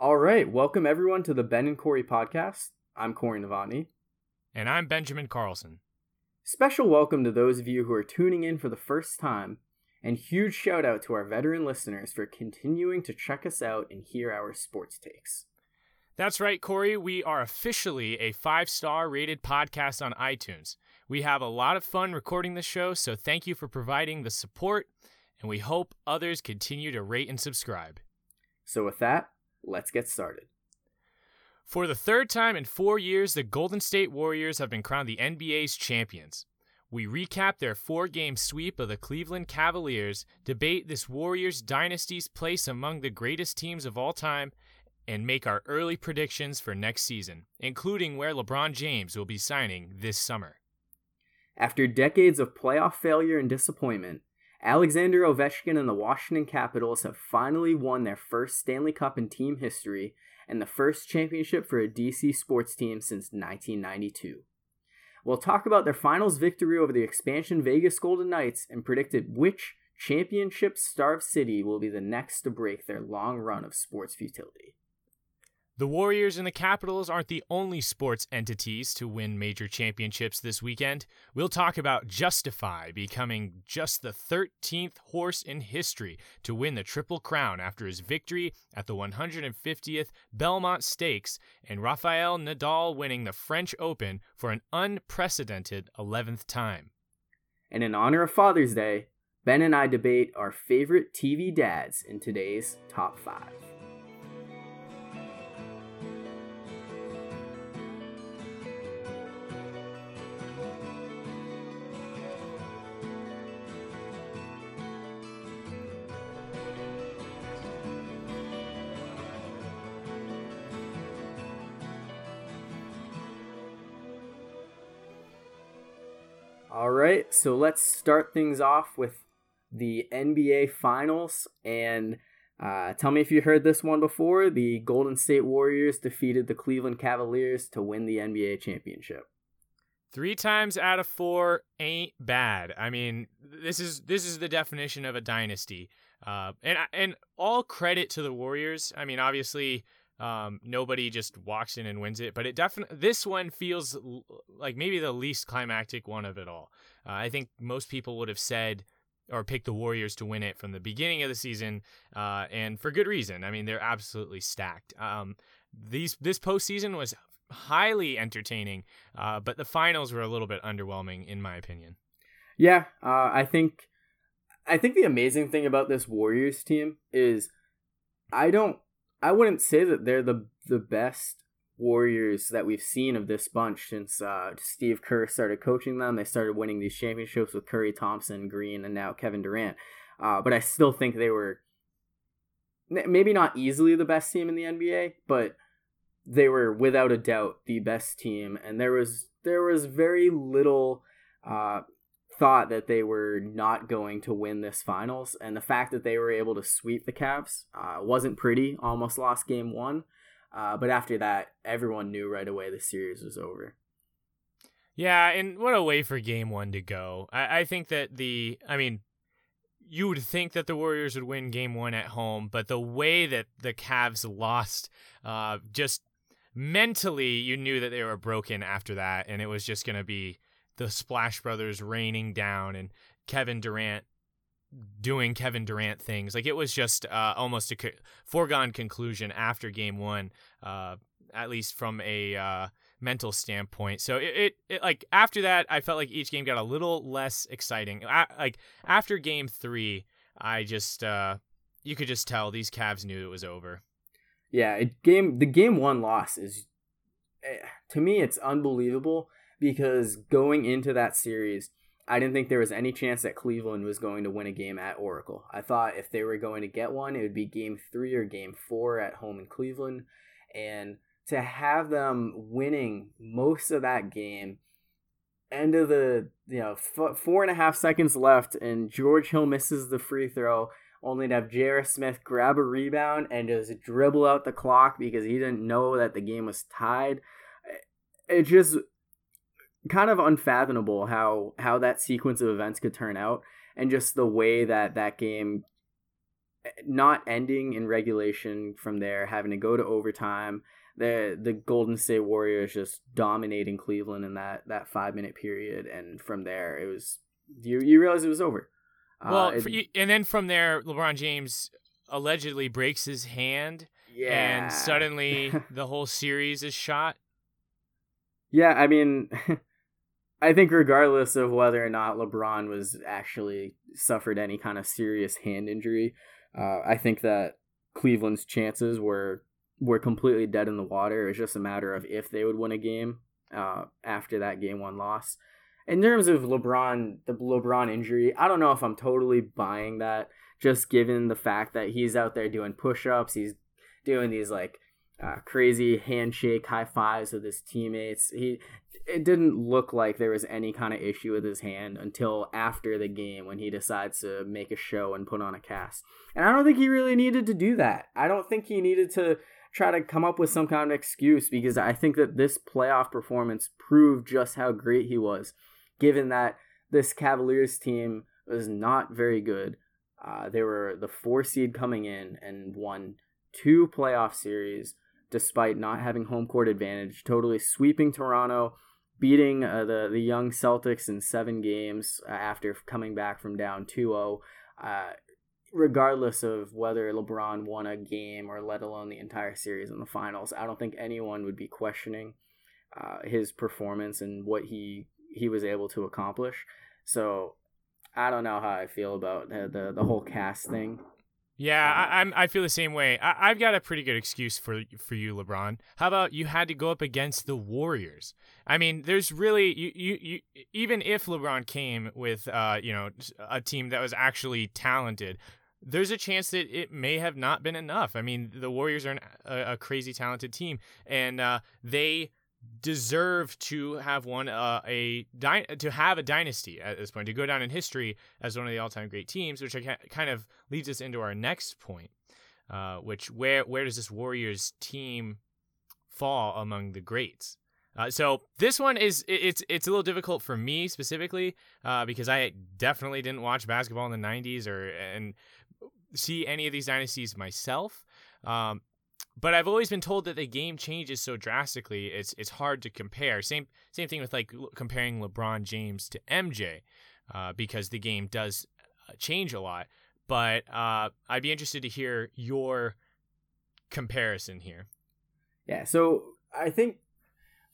All right, welcome everyone to the Ben and Corey podcast. I'm Corey Novotny. And I'm Benjamin Carlson. Special welcome to those of you who are tuning in for the first time, and huge shout out to our veteran listeners for continuing to check us out and hear our sports takes. That's right, Corey. We are officially a five star rated podcast on iTunes. We have a lot of fun recording the show, so thank you for providing the support, and we hope others continue to rate and subscribe. So, with that, let's get started. For the third time in four years, the Golden State Warriors have been crowned the NBA's champions. We recap their four game sweep of the Cleveland Cavaliers, debate this Warriors dynasty's place among the greatest teams of all time, and make our early predictions for next season, including where LeBron James will be signing this summer. After decades of playoff failure and disappointment, Alexander Ovechkin and the Washington Capitals have finally won their first Stanley Cup in team history and the first championship for a DC sports team since 1992. We'll talk about their finals victory over the expansion Vegas Golden Knights and predicted which championship starved city will be the next to break their long run of sports futility. The Warriors and the Capitals aren't the only sports entities to win major championships this weekend. We'll talk about Justify becoming just the 13th horse in history to win the Triple Crown after his victory at the 150th Belmont Stakes, and Rafael Nadal winning the French Open for an unprecedented 11th time. And in honor of Father's Day, Ben and I debate our favorite TV dads in today's top 5. Right, so let's start things off with the NBA Finals. And uh, tell me if you heard this one before. The Golden State Warriors defeated the Cleveland Cavaliers to win the NBA championship. Three times out of four ain't bad. I mean, this is this is the definition of a dynasty. Uh, and and all credit to the Warriors. I mean, obviously, um, nobody just walks in and wins it, but it definitely this one feels l- like maybe the least climactic one of it all. Uh, I think most people would have said or picked the Warriors to win it from the beginning of the season, uh, and for good reason. I mean, they're absolutely stacked. Um, these this postseason was highly entertaining, uh, but the finals were a little bit underwhelming in my opinion. Yeah, uh, I think I think the amazing thing about this Warriors team is I don't I wouldn't say that they're the the best Warriors that we've seen of this bunch since uh, Steve Kerr started coaching them. They started winning these championships with Curry, Thompson, Green, and now Kevin Durant. Uh, but I still think they were maybe not easily the best team in the NBA, but they were without a doubt the best team. And there was there was very little uh, thought that they were not going to win this finals, and the fact that they were able to sweep the Cavs uh, wasn't pretty. Almost lost game one, uh, but after that, everyone knew right away the series was over. Yeah, and what a way for game one to go. I, I think that the, I mean, you would think that the Warriors would win game one at home, but the way that the Cavs lost, uh, just mentally, you knew that they were broken after that, and it was just going to be the Splash Brothers raining down and Kevin Durant doing Kevin Durant things. Like it was just uh, almost a co- foregone conclusion after game one, uh, at least from a uh, mental standpoint. So it, it, it, like after that, I felt like each game got a little less exciting. I, like after game three, I just uh, you could just tell these Cavs knew it was over. Yeah, it, game the game one loss is eh, to me it's unbelievable because going into that series, I didn't think there was any chance that Cleveland was going to win a game at Oracle. I thought if they were going to get one, it would be game three or game four at home in Cleveland. And to have them winning most of that game, end of the, you know, f- four and a half seconds left, and George Hill misses the free throw, only to have J.R. Smith grab a rebound and just dribble out the clock because he didn't know that the game was tied. It just kind of unfathomable how how that sequence of events could turn out and just the way that that game not ending in regulation from there, having to go to overtime. The the Golden State Warriors just dominating Cleveland in that that five minute period, and from there it was you you realize it was over. Well, uh, it, and then from there, LeBron James allegedly breaks his hand, yeah, and suddenly the whole series is shot. Yeah, I mean, I think regardless of whether or not LeBron was actually suffered any kind of serious hand injury, uh, I think that Cleveland's chances were were completely dead in the water. It was just a matter of if they would win a game uh, after that game one loss. In terms of LeBron, the LeBron injury, I don't know if I'm totally buying that. Just given the fact that he's out there doing push-ups, he's doing these like uh, crazy handshake high fives with his teammates. He it didn't look like there was any kind of issue with his hand until after the game when he decides to make a show and put on a cast. And I don't think he really needed to do that. I don't think he needed to try to come up with some kind of excuse because I think that this playoff performance proved just how great he was, given that this Cavaliers team was not very good. Uh, they were the four seed coming in and won two playoff series despite not having home court advantage, totally sweeping Toronto beating uh, the the young Celtics in seven games uh, after coming back from down 2-0. Uh, regardless of whether LeBron won a game or let alone the entire series in the finals, I don't think anyone would be questioning uh, his performance and what he he was able to accomplish. So I don't know how I feel about the the, the whole cast thing. Yeah, I, am I feel the same way. I, have got a pretty good excuse for for you, LeBron. How about you had to go up against the Warriors? I mean, there's really you you, you even if LeBron came with uh you know a team that was actually talented, there's a chance that it may have not been enough. I mean, the Warriors are an, a, a, crazy talented team, and uh, they deserve to have won uh, a dy- to have a dynasty at this point to go down in history as one of the all-time great teams which kind of leads us into our next point uh, which where where does this warriors team fall among the greats? Uh, so this one is it's it's a little difficult for me specifically uh, because I definitely didn't watch basketball in the 90s or and see any of these dynasties myself. Um, but I've always been told that the game changes so drastically. It's it's hard to compare. Same same thing with like comparing LeBron James to MJ, uh, because the game does uh, change a lot. But uh, I'd be interested to hear your comparison here. Yeah, so I think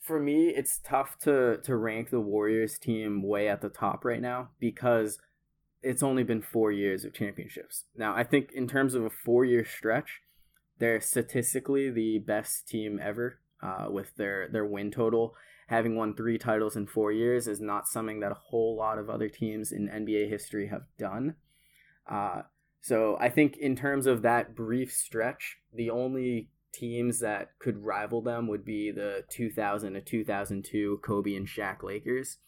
for me it's tough to to rank the Warriors team way at the top right now because it's only been four years of championships. Now I think in terms of a four year stretch they're statistically the best team ever uh, with their, their win total. Having won three titles in four years is not something that a whole lot of other teams in NBA history have done. Uh, so I think in terms of that brief stretch, the only teams that could rival them would be the 2000 to 2002 Kobe and Shaq Lakers.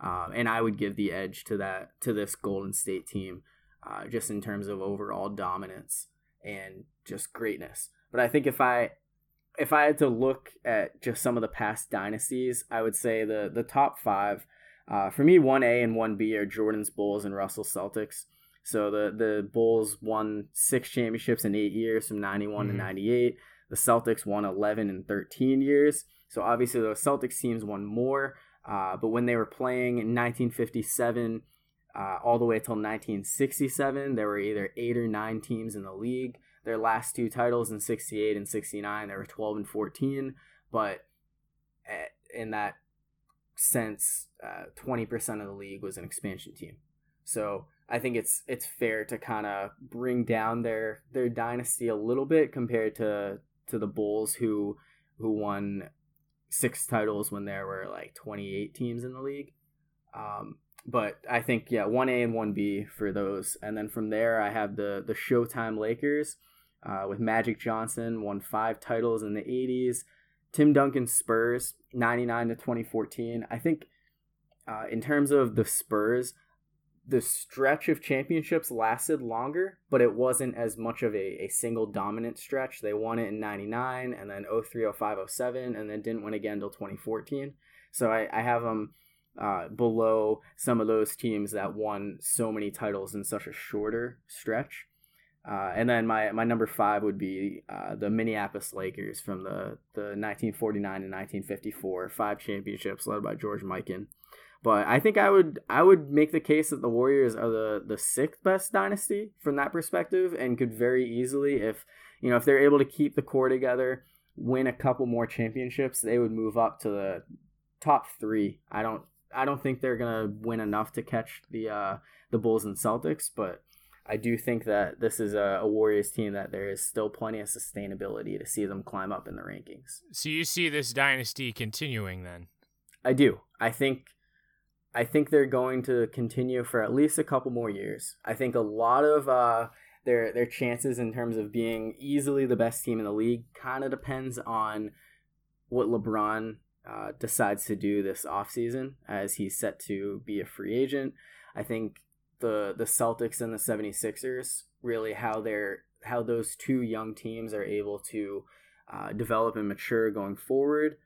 Uh, and I would give the edge to that to this Golden State team, uh, just in terms of overall dominance and just greatness. But I think if I if I had to look at just some of the past dynasties, I would say the the top five uh, for me, one A and one B are Jordan's Bulls and Russell Celtics. So the the Bulls won six championships in eight years, from ninety one mm mm-hmm. to ninety eight. The Celtics won eleven in thirteen years. So obviously the Celtics teams won more. Uh, but when they were playing in 1957 uh, all the way until 1967, there were either eight or nine teams in the league their last two titles in 68 and 69 they were 12 and 14 but eh, in that sense uh, 20% of the league was an expansion team. So i think it's it's fair to kind of bring down their their dynasty a little bit compared to to the bulls who who won six titles when there were like 28 teams in the league. Um, but I think yeah, one A and one B for those, and then from there I have the the Showtime Lakers, uh, with Magic Johnson, won five titles in the 80s. Tim Duncan Spurs, 99 to 2014. I think uh, in terms of the Spurs, the stretch of championships lasted longer, but it wasn't as much of a, a single dominant stretch. They won it in 99 and then 03, 05, 07, and then didn't win again until 2014. So I, I have them uh, below some of those teams that won so many titles in such a shorter stretch. Uh, and then my, my number five would be uh, the Minneapolis Lakers from the, the 1949 and 1954 five championships led by George Mikan. But I think I would I would make the case that the Warriors are the, the sixth best dynasty from that perspective and could very easily if you know if they're able to keep the core together, win a couple more championships, they would move up to the top three. I don't I don't think they're gonna win enough to catch the uh, the Bulls and Celtics, but I do think that this is a, a, Warriors team that there is still plenty of sustainability to see them climb up in the rankings. So you see this dynasty continuing then? I do. I think I think they're going to continue for at least a couple more years. I think a lot of uh, their their chances in terms of being easily the best team in the league kind of depends on what LeBron uh, decides to do this offseason as he's set to be a free agent. I think the the Celtics and the 76ers really how they're how those two young teams are able to uh, develop and mature going forward.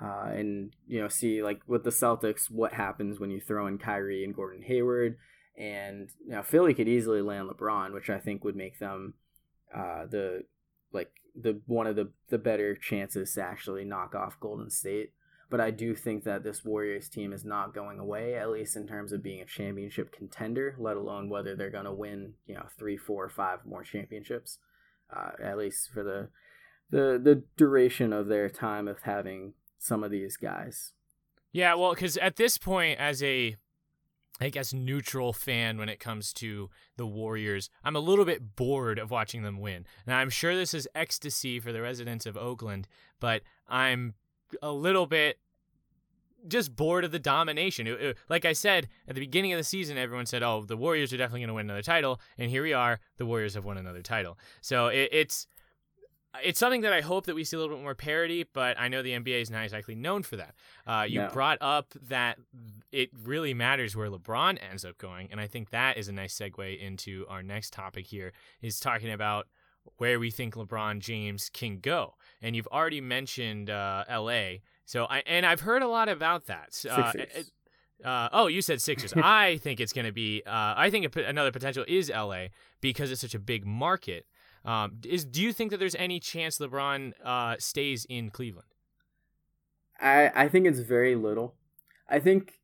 Uh, and you know, see like with the Celtics, what happens when you throw in Kyrie and Gordon Hayward, and you know, Philly could easily land LeBron, which I think would make them uh, the like the one of the the better chances to actually knock off Golden State. But I do think that this Warriors team is not going away, at least in terms of being a championship contender, let alone whether they're going to win, you know, three, four, five more championships, uh, at least for the, the the duration of their time of having some of these guys. Yeah, well, because at this point, as a I guess neutral fan when it comes to the Warriors. I'm a little bit bored of watching them win. Now I'm sure this is ecstasy for the residents of Oakland, but I'm a little bit just bored of the domination. It, it, like I said at the beginning of the season, everyone said, "Oh, the Warriors are definitely going to win another title," and here we are. The Warriors have won another title. So it, it's it's something that I hope that we see a little bit more parity, but I know the NBA is not exactly known for that. Uh, you no. brought up that it really matters where LeBron ends up going, and I think that is a nice segue into our next topic here, is talking about where we think LeBron James can go. And you've already mentioned uh, L.A. So I and I've heard a lot about that. Uh, uh, oh, you said Sixers. I think it's going to be. Uh, I think another potential is L.A. because it's such a big market. Um, is do you think that there's any chance LeBron uh, stays in Cleveland? I I think it's very little. I think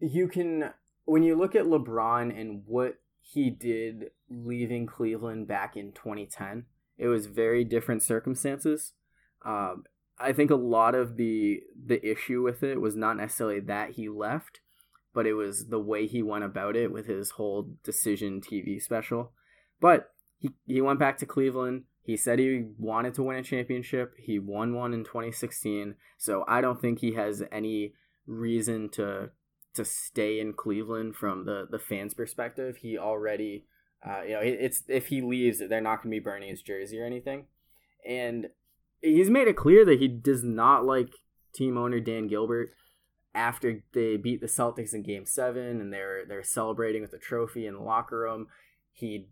you can when you look at LeBron and what he did leaving Cleveland back in 2010. It was very different circumstances. Um, I think a lot of the the issue with it was not necessarily that he left, but it was the way he went about it with his whole decision TV special. But he he went back to Cleveland. He said he wanted to win a championship. He won one in 2016. So I don't think he has any reason to to stay in Cleveland from the the fans' perspective. He already, uh, you know, it's if he leaves, they're not going to be burning his jersey or anything, and he's made it clear that he does not like team owner Dan Gilbert. After they beat the Celtics in Game Seven and they're they're celebrating with a trophy in the locker room, he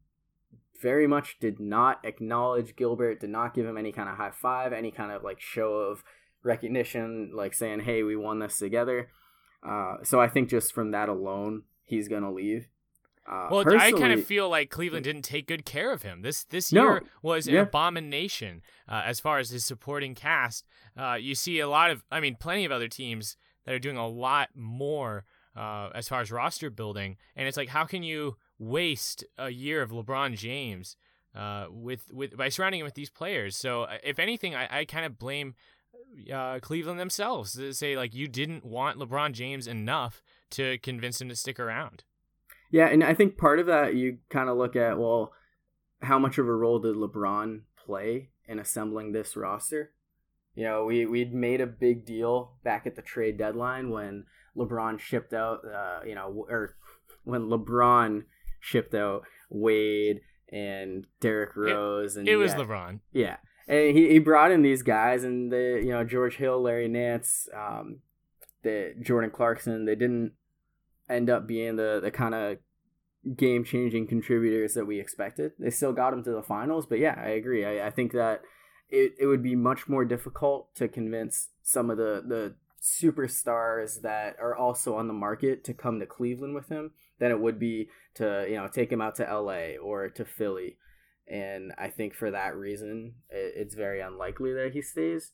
very much did not acknowledge Gilbert, did not give him any kind of high five, any kind of like show of recognition, like saying, "Hey, we won this together." Uh, so I think just from that alone, he's gonna leave. Uh, well, I kind of feel like Cleveland didn't take good care of him. This this year no, was an yeah. abomination uh, as far as his supporting cast. Uh, you see a lot of, I mean, plenty of other teams that are doing a lot more uh, as far as roster building, and it's like, how can you waste a year of LeBron James uh, with with by surrounding him with these players? So, if anything, I, I kind of blame uh, Cleveland themselves say like you didn't want LeBron James enough to convince him to stick around. Yeah, and I think part of that you kind of look at well, how much of a role did LeBron play in assembling this roster? You know, we we'd made a big deal back at the trade deadline when LeBron shipped out, uh, you know, or when LeBron shipped out Wade and Derrick Rose, it, and it was yeah, LeBron. Yeah, and he, he brought in these guys and the you know George Hill, Larry Nance, um, the Jordan Clarkson. They didn't end up being the the kind of game changing contributors that we expected. They still got them to the finals, but yeah, I agree. I, I think that it, it would be much more difficult to convince some of the the superstars that are also on the market to come to Cleveland with him than it would be to you know take him out to LA or to Philly. And I think for that reason, it's very unlikely that he stays.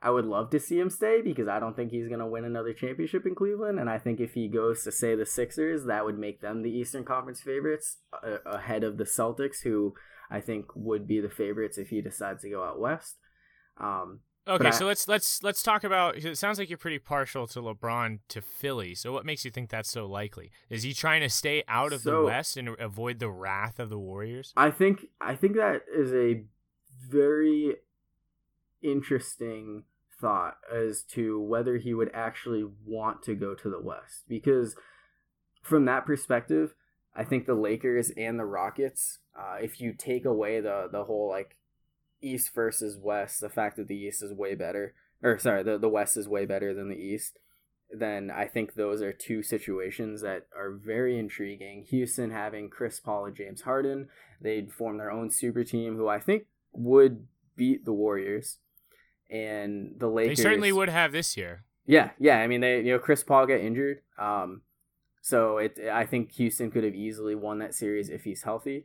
I would love to see him stay because I don't think he's going to win another championship in Cleveland. And I think if he goes to, say, the Sixers, that would make them the Eastern Conference favorites uh, ahead of the Celtics, who I think would be the favorites if he decides to go out west. Um, Okay, I, so let's let's let's talk about. It sounds like you're pretty partial to LeBron to Philly. So what makes you think that's so likely? Is he trying to stay out of so, the West and avoid the wrath of the Warriors? I think I think that is a very interesting thought as to whether he would actually want to go to the West because from that perspective, I think the Lakers and the Rockets, uh, if you take away the the whole like East versus West, the fact that the East is way better, or sorry, the, the West is way better than the East, then I think those are two situations that are very intriguing. Houston having Chris Paul and James Harden, they'd form their own super team who I think would beat the Warriors. And the Lakers. They certainly would have this year. Yeah, yeah. I mean, they you know Chris Paul got injured, um, so it I think Houston could have easily won that series if he's healthy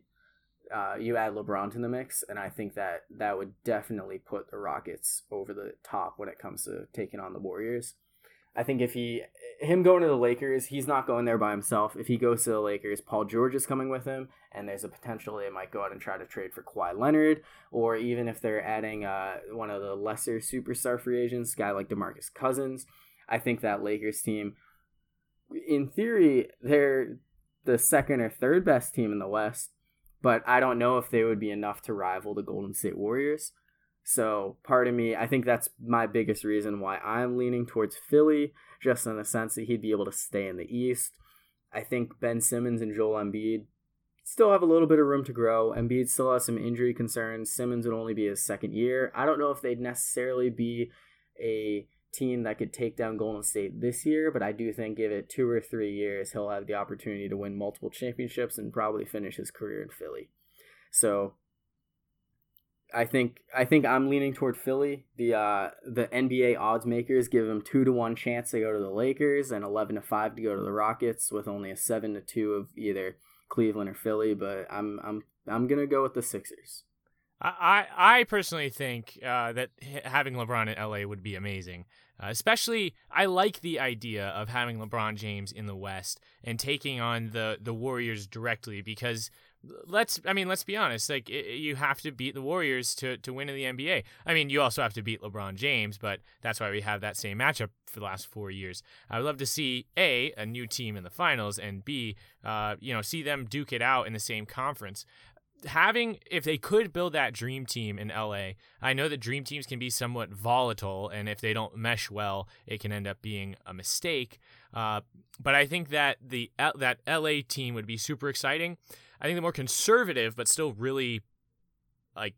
uh, you add LeBron to the mix, and I think that that would definitely put the Rockets over the top when it comes to taking on the Warriors. I think if he him going to the Lakers, he's not going there by himself. If he goes to the Lakers, Paul George is coming with him, and there's a potential they might go out and try to trade for Kawhi Leonard, or even if they're adding uh, one of the lesser superstar free agents, guy like DeMarcus Cousins. I think that Lakers team, in theory, they're the second or third best team in the West but I don't know if they would be enough to rival the Golden State Warriors. So part of me, I think that's my biggest reason why I'm leaning towards Philly, just in the sense that he'd be able to stay in the East. I think Ben Simmons and Joel Embiid still have a little bit of room to grow. Embiid still has some injury concerns. Simmons would only be his second year. I don't know if they'd necessarily be a team that could take down Golden State this year, but I do think give it two or three years, he'll have the opportunity to win multiple championships and probably finish his career in Philly. So I think I think I'm leaning toward Philly. The uh, the NBA odds makers give him two to one chance to go to the Lakers and eleven to five to go to the Rockets, with only a seven to two of either Cleveland or Philly. But I'm I'm I'm gonna go with the Sixers. I I personally think uh, that having LeBron in LA would be amazing. Uh, especially, I like the idea of having LeBron James in the West and taking on the the Warriors directly because let's I mean let's be honest like it, you have to beat the Warriors to to win in the NBA. I mean you also have to beat LeBron James, but that's why we have that same matchup for the last 4 years. I would love to see A a new team in the finals and B uh, you know see them duke it out in the same conference having if they could build that dream team in LA, I know that dream teams can be somewhat volatile, and if they don't mesh well, it can end up being a mistake. Uh, but I think that the that LA team would be super exciting. I think the more conservative but still really like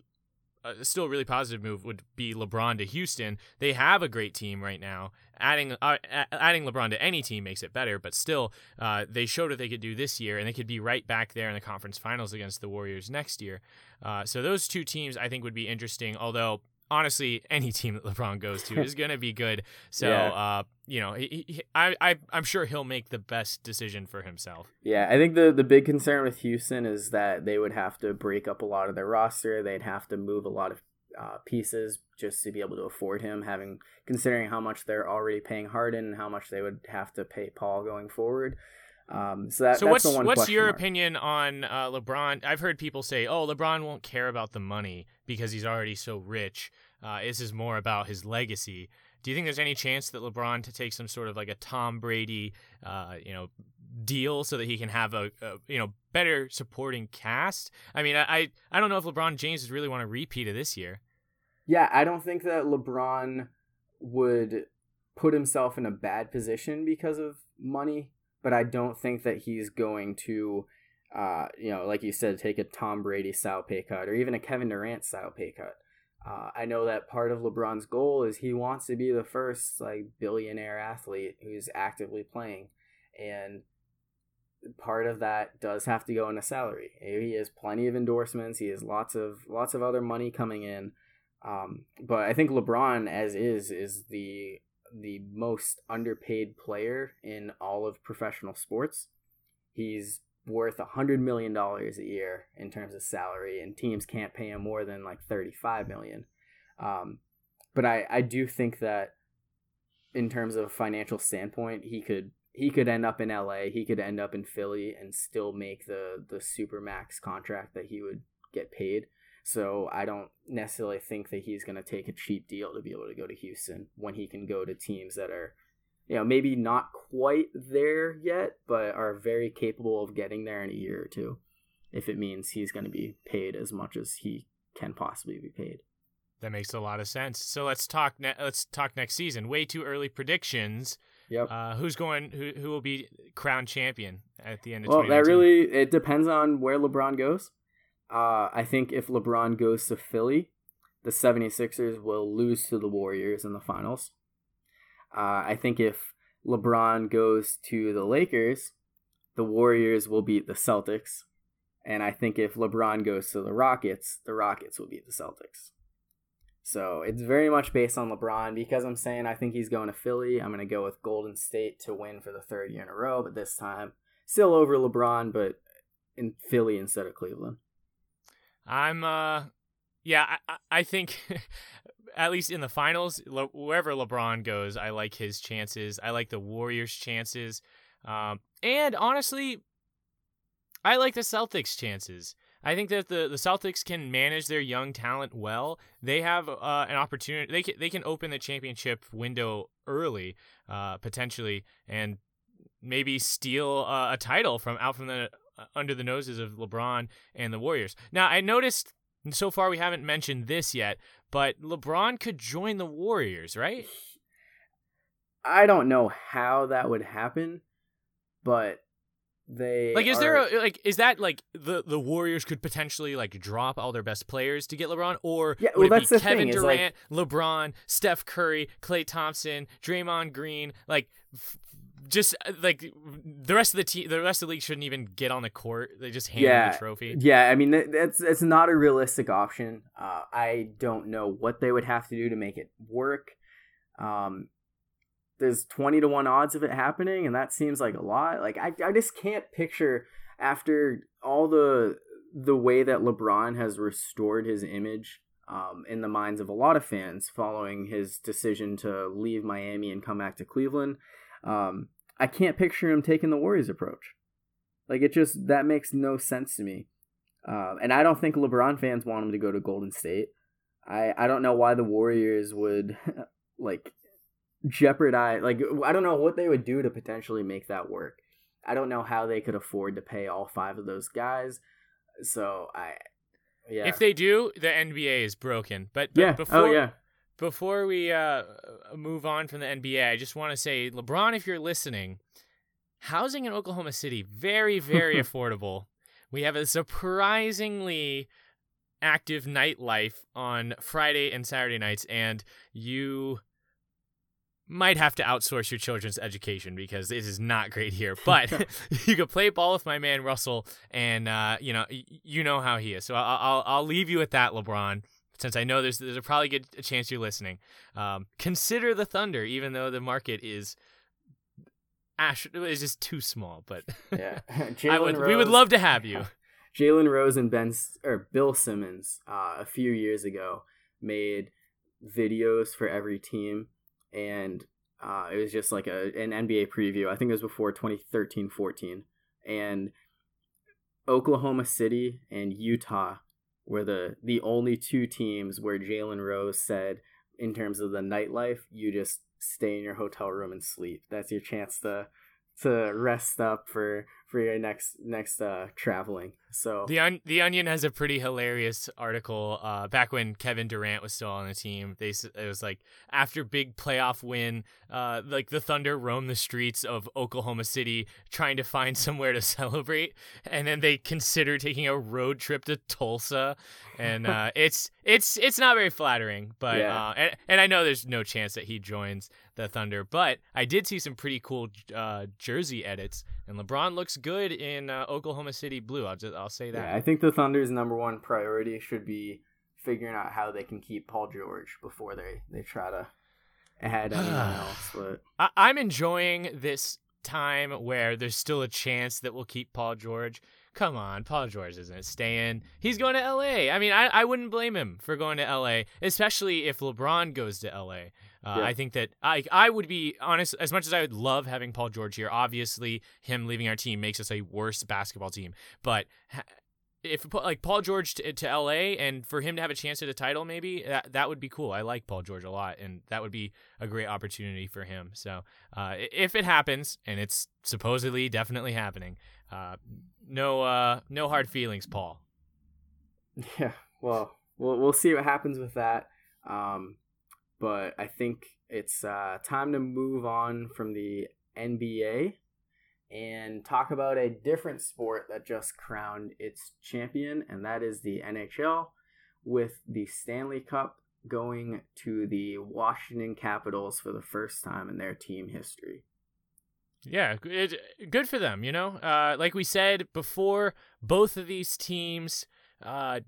uh, still a really positive move would be LeBron to Houston. They have a great team right now. Adding uh, adding LeBron to any team makes it better, but still, uh, they showed what they could do this year, and they could be right back there in the conference finals against the Warriors next year. Uh, so those two teams I think would be interesting. Although honestly, any team that LeBron goes to is going to be good. So, yeah. uh, you know, he, he, I, I, I'm sure he'll make the best decision for himself. Yeah, I think the the big concern with Houston is that they would have to break up a lot of their roster. They'd have to move a lot of uh, pieces just to be able to afford him. Having considering how much they're already paying Harden and how much they would have to pay Paul going forward. Um, so that, so what's what's your mark. opinion on uh, LeBron? I've heard people say, "Oh, LeBron won't care about the money because he's already so rich. Uh, this is more about his legacy." Do you think there's any chance that LeBron to take some sort of like a Tom Brady, uh, you know, deal so that he can have a, a, you know better supporting cast? I mean, I I don't know if LeBron James would really want to repeat of this year. Yeah, I don't think that LeBron would put himself in a bad position because of money but I don't think that he's going to, uh, you know, like you said, take a Tom Brady style pay cut or even a Kevin Durant style pay cut. Uh, I know that part of LeBron's goal is he wants to be the first like billionaire athlete who's actively playing, and part of that does have to go into salary. He has plenty of endorsements. He has lots of lots of other money coming in. Um, but I think LeBron, as is, is the the most underpaid player in all of professional sports. he's worth a hundred million dollars a year in terms of salary, and teams can't pay him more than like thirty five million. Um, but I I do think that in terms of financial standpoint, he could he could end up in LA, he could end up in Philly, and still make the the super max contract that he would get paid. So I don't necessarily think that he's going to take a cheap deal to be able to go to Houston when he can go to teams that are you know, maybe not quite there yet, but are very capable of getting there in a year or two if it means he's going to be paid as much as he can possibly be paid. That makes a lot of sense. So let's talk. Ne- let's talk next season. Way too early predictions. Yep. Uh, who's going? Who who will be crowned champion at the end of? Well, that really it depends on where LeBron goes. Uh, I think if LeBron goes to Philly, the 76ers will lose to the Warriors in the finals. Uh, I think if LeBron goes to the Lakers, the Warriors will beat the Celtics. And I think if LeBron goes to the Rockets, the Rockets will beat the Celtics. So it's very much based on LeBron. Because I'm saying I think he's going to Philly, I'm going to go with Golden State to win for the third year in a row, but this time still over LeBron, but in Philly instead of Cleveland. I'm, uh, yeah, I, I think at least in the finals, Le- wherever LeBron goes, I like his chances. I like the Warriors' chances. Um, and honestly, I like the Celtics' chances. I think that the, the Celtics can manage their young talent well. They have uh, an opportunity. They can, they can open the championship window early, uh, potentially, and maybe steal uh, a title from out from the Uh, under the noses of LeBron and the Warriors. Now, I noticed so far we haven't mentioned this yet, but LeBron could join the Warriors, right? I don't know how that would happen, but they like is are... there a like is that like the the Warriors could potentially like drop all their best players to get LeBron or yeah, well, would that's the Kevin thing, Durant, like... LeBron, Steph Curry, Klay Thompson, Draymond Green, like f- just uh, like the rest of the team, the rest of the league shouldn't even get on the court. They just hand yeah, the trophy. Yeah, I mean that's it's not a realistic option. Uh, I don't know what they would have to do to make it work. Um, there's twenty to one odds of it happening, and that seems like a lot. Like I, I just can't picture after all the the way that LeBron has restored his image um, in the minds of a lot of fans following his decision to leave Miami and come back to Cleveland. Um, I can't picture him taking the Warriors approach. Like it just that makes no sense to me. Uh, and I don't think LeBron fans want him to go to Golden State. I I don't know why the Warriors would like jeopardize like I don't know what they would do to potentially make that work. I don't know how they could afford to pay all five of those guys. So I yeah. If they do, the NBA is broken. But, but yeah. before oh yeah. Before we uh, move on from the NBA, I just want to say, LeBron, if you're listening, housing in Oklahoma City very very affordable. We have a surprisingly active nightlife on Friday and Saturday nights, and you might have to outsource your children's education because this is not great here. But you could play ball with my man Russell, and uh, you know you know how he is. So I'll, I'll I'll leave you with that, LeBron. Since I know there's there's a probably good chance you're listening, um, consider the Thunder, even though the market is ash is just too small. But yeah, I would, we would love to have you. Jalen Rose and Ben or Bill Simmons uh, a few years ago made videos for every team and uh, it was just like a an NBA preview. I think it was before 2013-14, and Oklahoma City and Utah were the the only two teams where Jalen Rose said, in terms of the nightlife, you just stay in your hotel room and sleep. That's your chance to to rest up for for your next next uh traveling. So the the Onion has a pretty hilarious article. Uh, back when Kevin Durant was still on the team, they it was like after big playoff win, uh, like the Thunder roam the streets of Oklahoma City trying to find somewhere to celebrate, and then they consider taking a road trip to Tulsa, and uh, it's it's it's not very flattering. But Yeah. uh, and and I know there's no chance that he joins the Thunder, but I did see some pretty cool uh, jersey edits, and LeBron looks good in uh, Oklahoma City blue. I'll just I'll say that. Yeah, I think the Thunder's number one priority should be figuring out how they can keep Paul George before they they try to add anyone else. But I- I'm enjoying this time where there's still a chance that we'll keep Paul George. Come on, Paul George isn't staying. He's going to LA. I mean, I, I wouldn't blame him for going to LA, especially if LeBron goes to LA. Uh, yeah. I think that I I would be honest. As much as I would love having Paul George here, obviously him leaving our team makes us a worse basketball team. But if like Paul George to, to LA and for him to have a chance at a title, maybe that that would be cool. I like Paul George a lot, and that would be a great opportunity for him. So uh, if it happens, and it's supposedly definitely happening, uh, no uh, no hard feelings, Paul. Yeah, well, we'll we'll see what happens with that. Um, but I think it's uh, time to move on from the NBA and talk about a different sport that just crowned its champion, and that is the NHL, with the Stanley Cup going to the Washington Capitals for the first time in their team history. Yeah, it, good for them, you know? Uh, like we said before, both of these teams uh,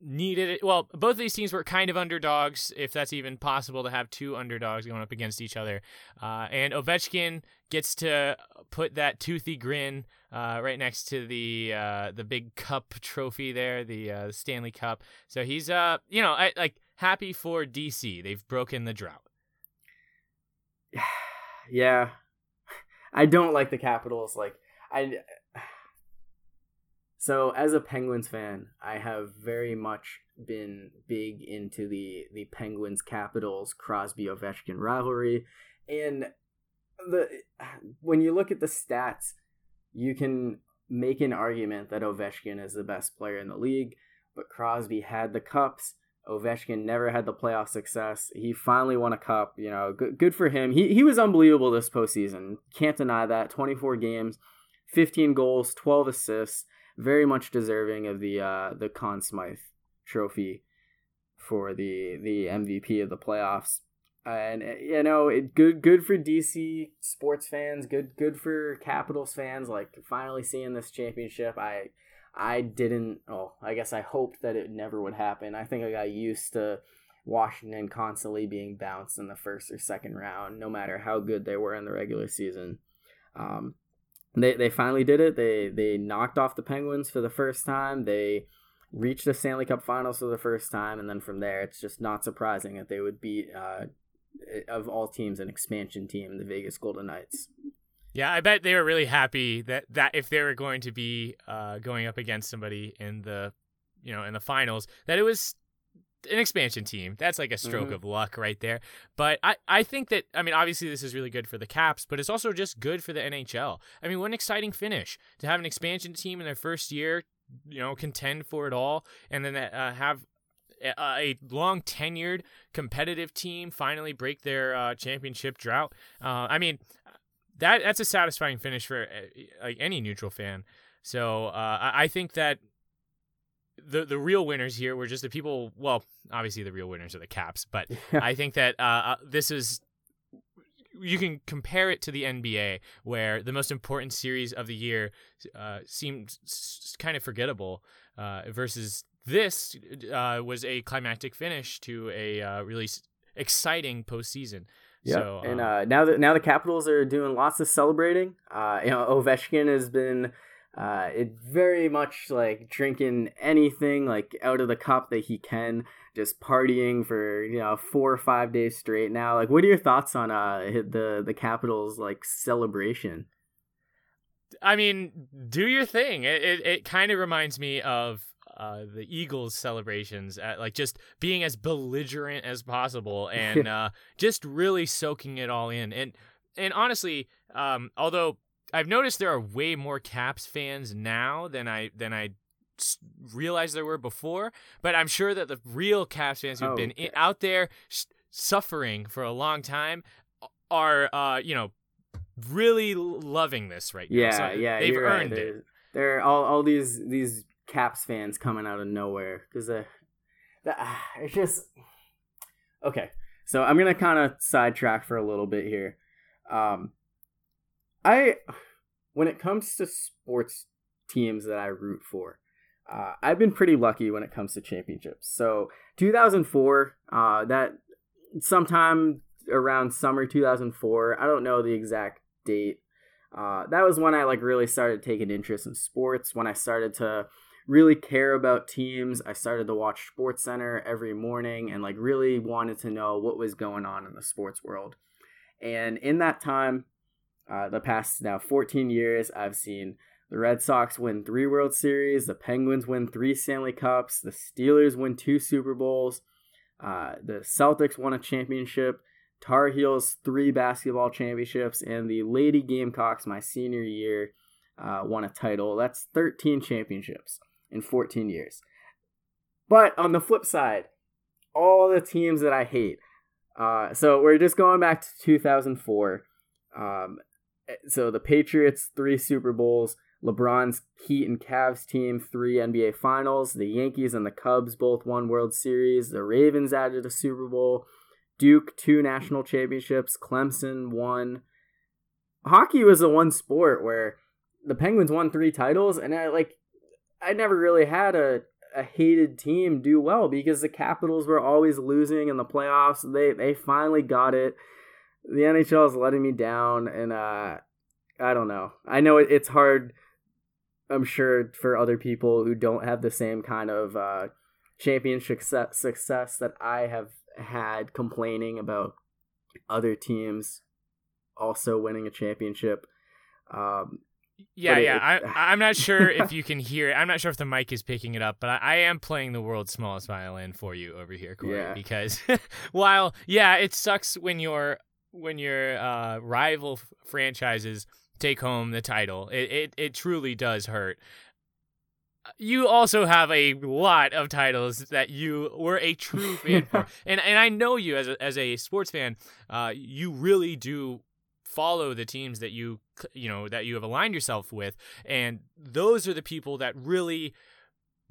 needed it. Well, both of these teams were kind of underdogs, if that's even possible to have two underdogs going up against each other. Uh, and Ovechkin gets to put that toothy grin uh, right next to the uh, the big cup trophy there, the uh, Stanley Cup. So he's uh, you know, I, like happy for DC. They've broken the drought. yeah, I don't like the Capitals. Like I so as a Penguins fan, I have very much been big into the the Penguins Capitals Crosby Ovechkin rivalry, and the when you look at the stats, you can make an argument that Ovechkin is the best player in the league, but Crosby had the cups. Ovechkin never had the playoff success. He finally won a cup. You know, good, good for him. He he was unbelievable this postseason. Can't deny that. Twenty four games, fifteen goals, twelve assists very much deserving of the uh, the Conn Smythe Trophy for the the MVP of the playoffs. And you know, it good good for DC sports fans, good good for Capitals fans. Like finally seeing this championship, I I didn't. Oh, I guess I hoped that it never would happen. I think I got used to Washington constantly being bounced in the first or second round, no matter how good they were in the regular season. Um, they they finally did it. They they knocked off the Penguins for the first time. They reached the Stanley Cup Finals for the first time, and then from there, it's just not surprising that they would beat uh, of all teams an expansion team, the Vegas Golden Knights. Yeah, I bet they were really happy that that if they were going to be uh, going up against somebody in the you know in the finals, that it was an expansion team. That's like a stroke mm-hmm. of luck right there. But I, I think that, I mean, obviously this is really good for the Caps, but it's also just good for the NHL. I mean, what an exciting finish to have an expansion team in their first year, you know, contend for it all, and then uh, have a, a long tenured competitive team finally break their uh, championship drought. Uh, I mean, that that's a satisfying finish for uh, like any neutral fan. So uh, I, think that the the real winners here were just the people. Well, obviously the real winners are the Caps, but I think that uh, uh, this is you can compare it to the NBA, where the most important series of the year uh, seemed kind of forgettable, uh, versus this uh, was a climactic finish to a uh, really exciting postseason. Yeah, so, and um, uh, now that now the Capitals are doing lots of celebrating. Uh, you know, Ovechkin has been uh, it very much like drinking anything like out of the cup that he can, just partying for you know four or five days straight. Now, like, what are your thoughts on uh the the Capitals like celebration? I mean, do your thing. It it, it kind of reminds me of uh, the Eagles celebrations at like just being as belligerent as possible and uh, just really soaking it all in. And and honestly, um, although I've noticed there are way more Caps fans now than I than I realized there were before. But I'm sure that the real Caps fans who've oh, been in, out there sh- suffering for a long time are, uh, you know, really loving this right yeah, now. So yeah, they've earned right. it. There are all, all these these Caps fans coming out of nowhere because uh, uh, it's just okay. So I'm gonna kind of sidetrack for a little bit here. Um, I when it comes to sports teams that I root for, uh, I've been pretty lucky when it comes to championships. So 2004, uh, that sometime around summer 2004, I don't know the exact date. uh, that was when I like really started taking interest in sports. When I started to really care about teams, I started to watch Sports Center every morning and like really wanted to know what was going on in the sports world. And in that time, uh, the past now 14 years, I've seen the Red Sox win three World Series, the Penguins win three Stanley Cups, the Steelers win two Super Bowls, uh, the Celtics won a championship, Tar Heels three basketball championships, and the Lady Gamecocks, my senior year, uh, won a title. That's 13 championships in 14 years. But on the flip side, all the teams that I hate. Uh, so we're just going back to 2004. Um, so the Patriots, three Super Bowls. LeBron's Heat and Cavs team, three NBA Finals. The Yankees and the Cubs both won World Series. The Ravens added a Super Bowl. Duke, two national championships. Clemson won. Hockey was the one sport where the Penguins won three titles, and I like, I never really had a a hated team do well because the Capitals were always losing in the playoffs. They they finally got it. The NHL is letting me down, and uh, I don't know. I know it, it's hard I'm sure for other people who don't have the same kind of uh, championship success, that I have had complaining about other teams also winning a championship. Um, yeah, yeah. It, I, I'm not sure if you can hear it. I'm not sure if the mic is picking it up, but I, I am playing the world's smallest violin for you over here, Corey. Yeah. Because while yeah, it sucks when your when your uh, rival f- franchises take home the title. It it, it truly does hurt. You also have a lot of titles that you were a true fan for, and and I know you as a, as a sports fan, uh, you really do follow the teams that you you know that you have aligned yourself with, and those are the people that really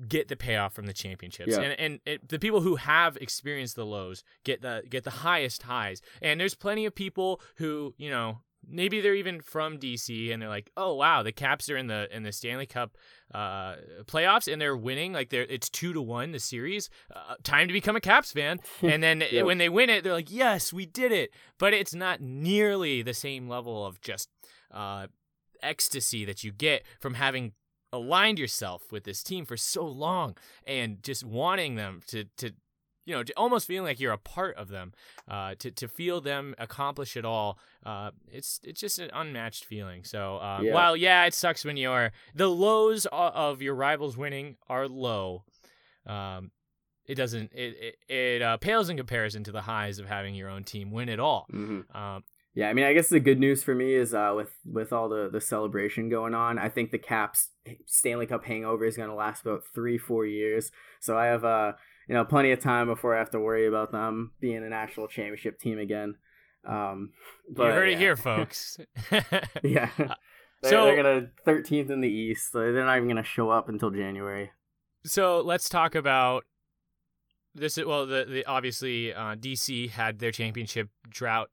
get the payoff from the championships yeah. and and it, the people who have experienced the lows get the get the highest highs and there's plenty of people who you know maybe they're even from DC and they're like, "Oh wow, the Caps are in the in the Stanley Cup uh, playoffs and they're winning. Like they're it's two to one the series. Uh, time to become a Caps fan." And then when they win it, they're like, "Yes, we did it." But it's not nearly the same level of just uh, ecstasy that you get from having aligned yourself with this team for so long and just wanting them to to you know, almost feeling like you're a part of them, uh, to to feel them accomplish it all, uh, it's it's just an unmatched feeling. So uh, yeah. while yeah, it sucks when you're the lows of your rivals winning are low. Um, it doesn't it it, it uh, pales in comparison to the highs of having your own team win it all. Mm-hmm. Um, yeah, I mean, I guess the good news for me is uh, with with all the the celebration going on, I think the Caps Stanley Cup hangover is going to last about three four years. So I have uh you know, plenty of time before I have to worry about them being a national championship team again. Um, but, you heard yeah. it here, folks. yeah. They're, so they're gonna 13th in the East. So they're not even gonna show up until January. So let's talk about this. Well, the, the obviously uh, DC had their championship drought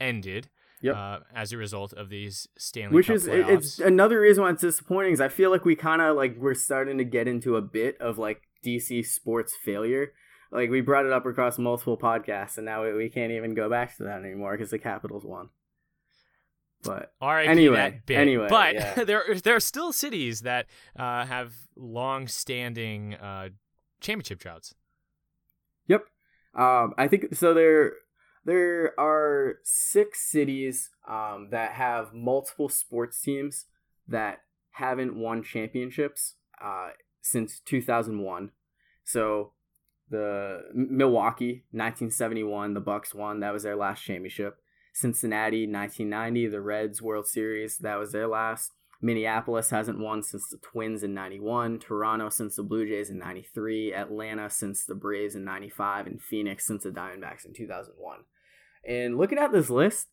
ended. Yep. Uh, as a result of these Stanley Which Cup is playoffs. it's another reason why it's disappointing is I feel like we kind of like we're starting to get into a bit of like DC sports failure. Like we brought it up across multiple podcasts, and now we, can't even go back to that anymore because the Capitals won. But R.I.P. anyway, anyway, but yeah. there there are still cities that uh, have long-standing uh, championship droughts. Yep, um, I think so. There there are six cities um, that have multiple sports teams that haven't won championships. Uh, since 2001. So the Milwaukee 1971 the Bucks won that was their last championship. Cincinnati 1990 the Reds World Series that was their last. Minneapolis hasn't won since the Twins in 91, Toronto since the Blue Jays in 93, Atlanta since the Braves in 95 and Phoenix since the Diamondbacks in 2001. And looking at this list,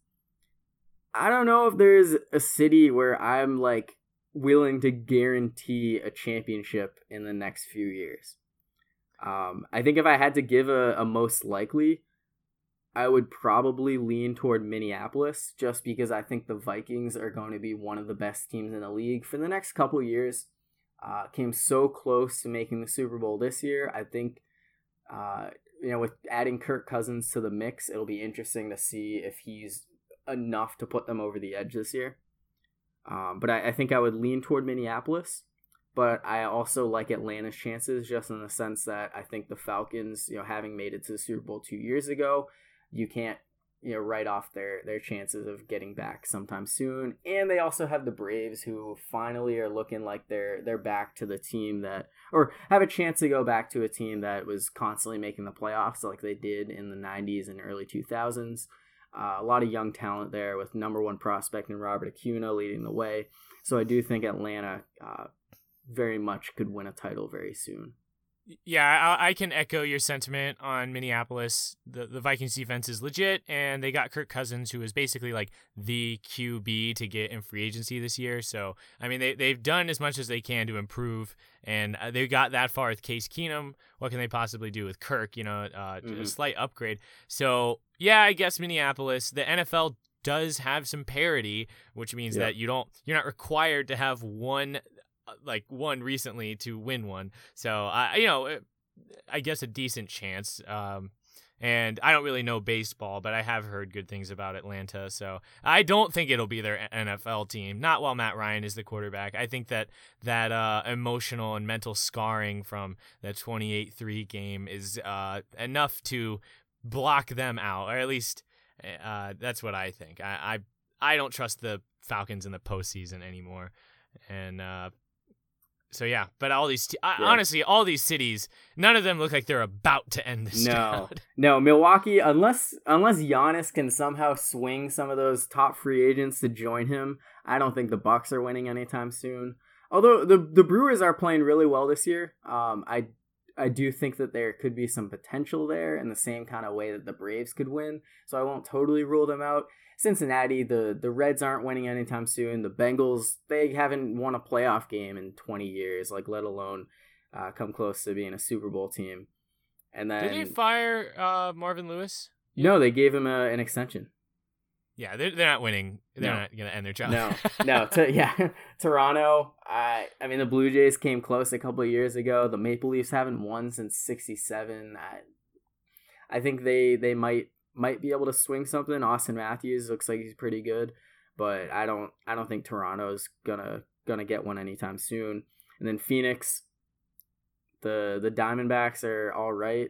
I don't know if there's a city where I'm like willing to guarantee a championship in the next few years. Um, I think if I had to give a, a most likely, I would probably lean toward Minneapolis just because I think the Vikings are going to be one of the best teams in the league for the next couple years. Uh, came so close to making the Super Bowl this year. I think, uh, you know, with adding Kirk Cousins to the mix, it'll be interesting to see if he's enough to put them over the edge this year. Um, but I, I think I would lean toward Minneapolis. But I also like Atlanta's chances, just in the sense that I think the Falcons, you know, having made it to the Super Bowl two years ago, you can't you know write off their their chances of getting back sometime soon. And they also have the braves who finally are looking like they're they're back to the team that or have a chance to go back to a team that was constantly making the playoffs like they did in the 90s and early 2000s uh, a lot of young talent there with number one prospect and robert acuna leading the way. So i do think atlanta uh, very much could win a title very soon yeah, I, I, can echo your sentiment on Minneapolis. The the Vikings defense is legit, and they got Kirk Cousins, who is basically like the QB to get in free agency this year. So I mean, they they've done as much as they can to improve, and uh, they got that far with Case Keenum. What can they possibly do with Kirk? You know, uh, mm-hmm. a slight upgrade. So yeah, I guess Minneapolis. The NFL does have some parity, which means that you don't you're not required to have one like one recently to win one. So I, you know, I guess a decent chance. Um, and I don't really know baseball, but I have heard good things about Atlanta. So I don't think it'll be their NFL team. Not while Matt Ryan is the quarterback. I think that that uh, emotional and mental scarring from the 28-3 game is uh, enough to block them out, or at least uh, that's what I think. I, I I don't trust the Falcons in the postseason anymore, and uh, so yeah, but all these yeah. honestly, all these cities, none of them look like they're about to end this. No, no, Milwaukee, unless unless Giannis can somehow swing some of those top free agents to join him, I don't think the Bucks are winning anytime soon. Although the the Brewers are playing really well this year, um, I I do think that there could be some potential there in the same kind of way that the Braves could win. So I won't totally rule them out. Cincinnati, the the Reds aren't winning anytime soon. The Bengals, they haven't won a playoff game in 20 years, like let alone uh, come close to being a Super Bowl team. And then did they fire uh, Marvin Lewis? No, they gave him a, an extension. Yeah, they're, they're not winning. They're no. not going to end their job. No, no. To, yeah, Toronto. I I mean, the Blue Jays came close a couple of years ago. The Maple Leafs haven't won since '67. I, I think they they might might be able to swing something. Auston Matthews looks like he's pretty good, but I don't I don't think Toronto's gonna gonna get one anytime soon. And then Phoenix, the the Diamondbacks are all right,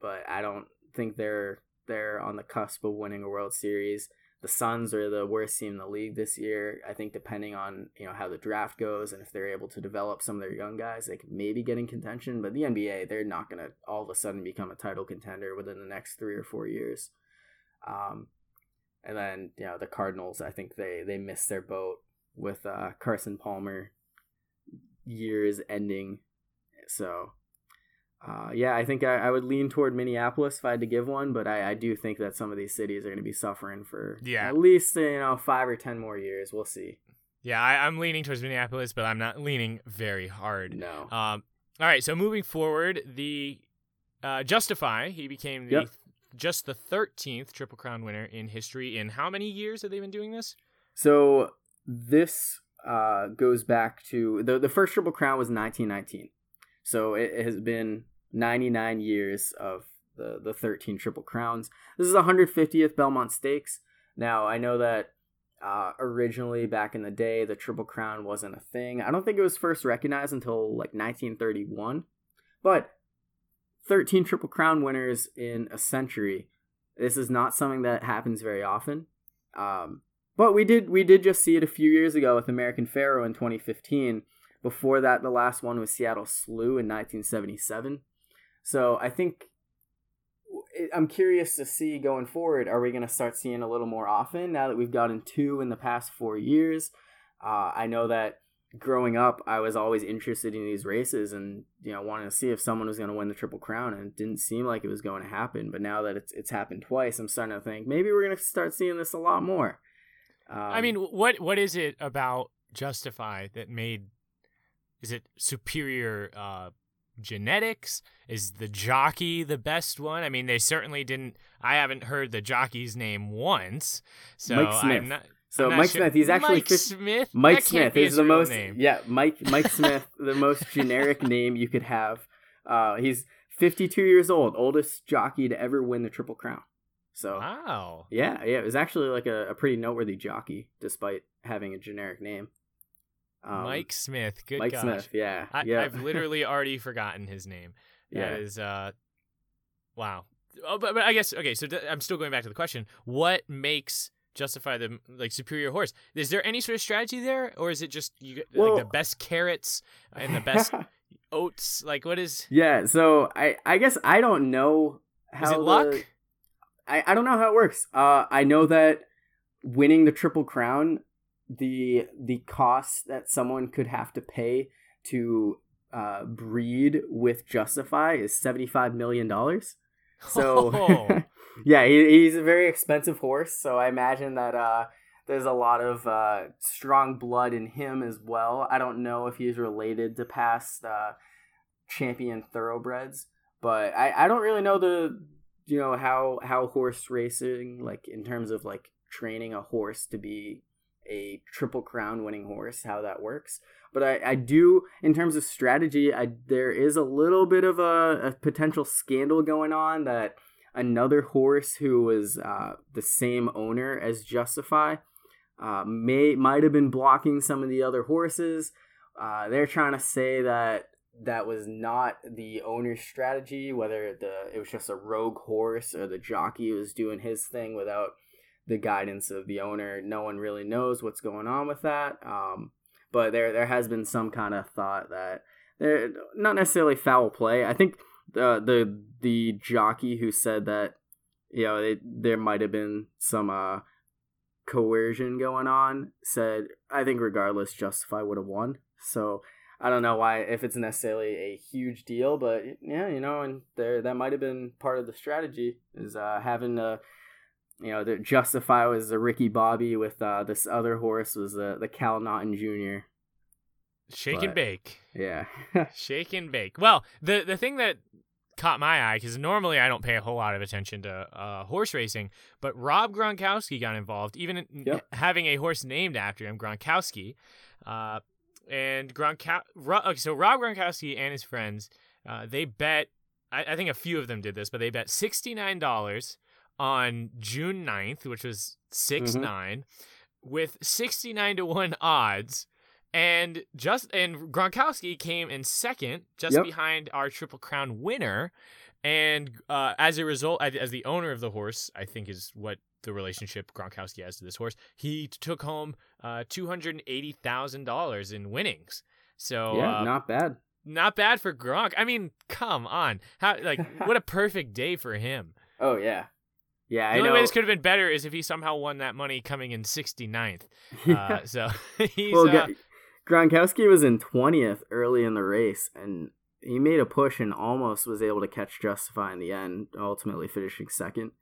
but I don't think they're they're on the cusp of winning a World Series. The Suns are the worst team in the league this year. I think depending on you know how the draft goes and if they're able to develop some of their young guys, they could maybe get in contention. But the NBA, they're not gonna all of a sudden become a title contender within the next three or four years. Um, and then you know the Cardinals, I think they they missed their boat with uh, Carson Palmer years ending. So uh, yeah, I think I, I, would lean toward Minneapolis if I had to give one, but I, I do think that some of these cities are going to be suffering for yeah. at least you know five or ten more years. We'll see. Yeah, I, am leaning towards Minneapolis, but I'm not leaning very hard. No. Um. All right. So moving forward, the uh, Justify he became the yep just the 13th Triple Crown winner in history. In how many years have they been doing this? So this uh, goes back to the the first Triple Crown was 1919. So it, it has been 99 years of the the 13 Triple Crowns. This is 150th Belmont Stakes. Now I know that uh, originally back in the day the Triple Crown wasn't a thing. I don't think it was first recognized until like 1931. But 13 Triple Crown winners in a century. This is not something that happens very often. Um, but we did we did just see it a few years ago with American Pharoah in 2015. Before that, the last one was Seattle Slew in 1977. So I think I'm curious to see going forward. Are we going to start seeing a little more often now that we've gotten two in the past four years? Uh, I know that growing up, I was always interested in these races and you know wanting to see if someone was going to win the triple crown, and it didn't seem like it was going to happen. But now that it's it's happened twice, I'm starting to think maybe we're going to start seeing this a lot more. Um, I mean, what what is it about Justify that made? Is it superior uh, genetics? Is the jockey the best one? I mean, they certainly didn't. I haven't heard the jockey's name once, so I'm not. So Mike sure. Smith, he's actually Mike Smith. Mike Smith is the most name. yeah Mike Mike Smith, the most generic name you could have. Uh, he's 52 years old, oldest jockey to ever win the Triple Crown. So wow, yeah, yeah, it was actually like a, a pretty noteworthy jockey, despite having a generic name. Um, Mike Smith, good Mike gosh. Smith, yeah, I, yeah. I've literally already forgotten his name. That yeah. is, uh, wow. Oh, but, but I guess okay. So I'm still going back to the question: What makes justify the like superior horse? Is there any sort of strategy there, or is it just you well, like the best carrots and the best oats? Like what is? Yeah. So I I guess I don't know how is it the, luck. I I don't know how it works. Uh, I know that winning the triple crown, the the cost that someone could have to pay to uh, breed with Justify is seventy five million dollars. So oh. yeah, he, he's a very expensive horse. So I imagine that uh, there's a lot of uh, strong blood in him as well. I don't know if he's related to past uh, champion thoroughbreds, but I, I don't really know the you know how how horse racing like in terms of like training a horse to be a triple crown winning horse how that works but I, I do in terms of strategy I there is a little bit of a, a potential scandal going on that another horse who was uh, the same owner as Justify uh, may might have been blocking some of the other horses. Uh, they're trying to say that that was not the owner's strategy, whether the it was just a rogue horse or the jockey was doing his thing without the guidance of the owner. No one really knows what's going on with that. Um, but there there has been some kind of thought that they're not necessarily foul play. I think the the the jockey who said that you know they, there might have been some uh, coercion going on said I think regardless Justify would have won. So I don't know why if it's necessarily a huge deal, but yeah, you know, and there that might have been part of the strategy is uh, having a you know, the Justify was the Ricky Bobby with uh, this other horse was the the Cal Naughton Jr. Shake but, and bake. Yeah. Shake and bake. Well, the the thing that caught my eye because normally I don't pay a whole lot of attention to uh, horse racing, but Rob Gronkowski got involved, even yep. having a horse named after him, Gronkowski. Uh, and Gronkowski, okay, so Rob Gronkowski and his friends, uh, they bet. I, I think a few of them did this, but they bet sixty nine dollars on June 9th, which was 6 mm-hmm. 9, with 69 to 1 odds. And just and Gronkowski came in second, just yep. behind our Triple Crown winner. And uh, as a result, as the owner of the horse, I think is what the relationship Gronkowski has to this horse. He took home uh, two hundred eighty thousand dollars in winnings. So yeah, uh, not bad. Not bad for Gronk. I mean, come on, how like what a perfect day for him. Oh yeah, yeah, the I only know. way this could have been better is if he somehow won that money coming in 69th. Yeah. Uh, so he's. Well, uh, Gronkowski was in 20th early in the race, and he made a push and almost was able to catch Justify in the end, ultimately finishing second.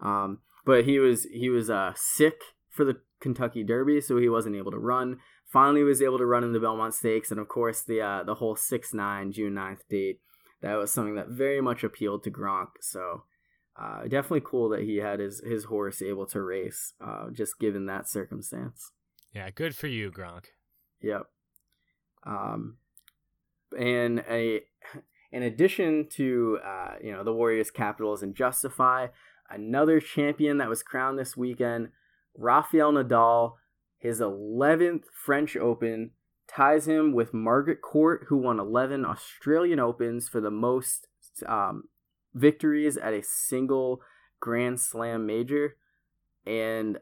Um, but he was he was uh, sick for the Kentucky Derby, so he wasn't able to run. Finally, was able to run in the Belmont Stakes, and of course the uh, the whole six nine June 9th date. That was something that very much appealed to Gronk. So uh, definitely cool that he had his his horse able to race, uh, just given that circumstance. Yeah, good for you, Gronk. Yep. Um, and a in addition to uh, you know the Warriors, Capitals, and Justify, another champion that was crowned this weekend, Rafael Nadal, his 11th French Open ties him with Margaret Court, who won 11 Australian Opens for the most um, victories at a single Grand Slam major. And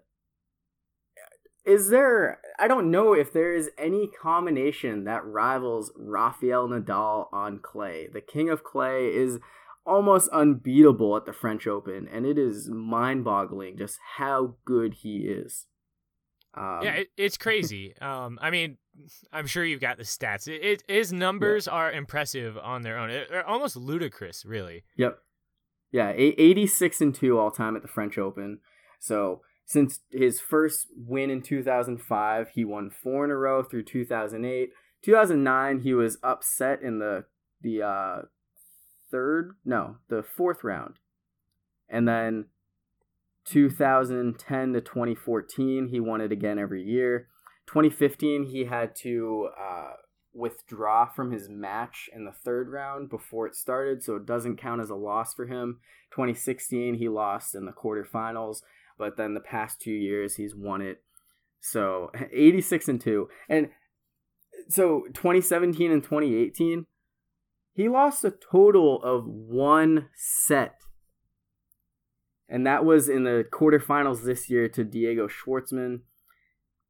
is there, I don't know if there is any combination that rivals Rafael Nadal on clay. The king of clay is almost unbeatable at the French Open, and it is mind boggling just how good he is. Um, yeah, it, it's crazy. um, I mean, I'm sure you've got the stats. It, it his numbers yeah. are impressive on their own. They're almost ludicrous, really. Yep. Yeah, 86 and 2 all time at the French Open. So, since his first win in 2005, he won 4 in a row through 2008. 2009, he was upset in the the uh third, no, the fourth round. And then 2010 to 2014, he won it again every year. 2015, he had to uh, withdraw from his match in the third round before it started, so it doesn't count as a loss for him. 2016, he lost in the quarterfinals, but then the past two years, he's won it. So 86 and 2. And so 2017 and 2018, he lost a total of one set. And that was in the quarterfinals this year to Diego Schwartzman.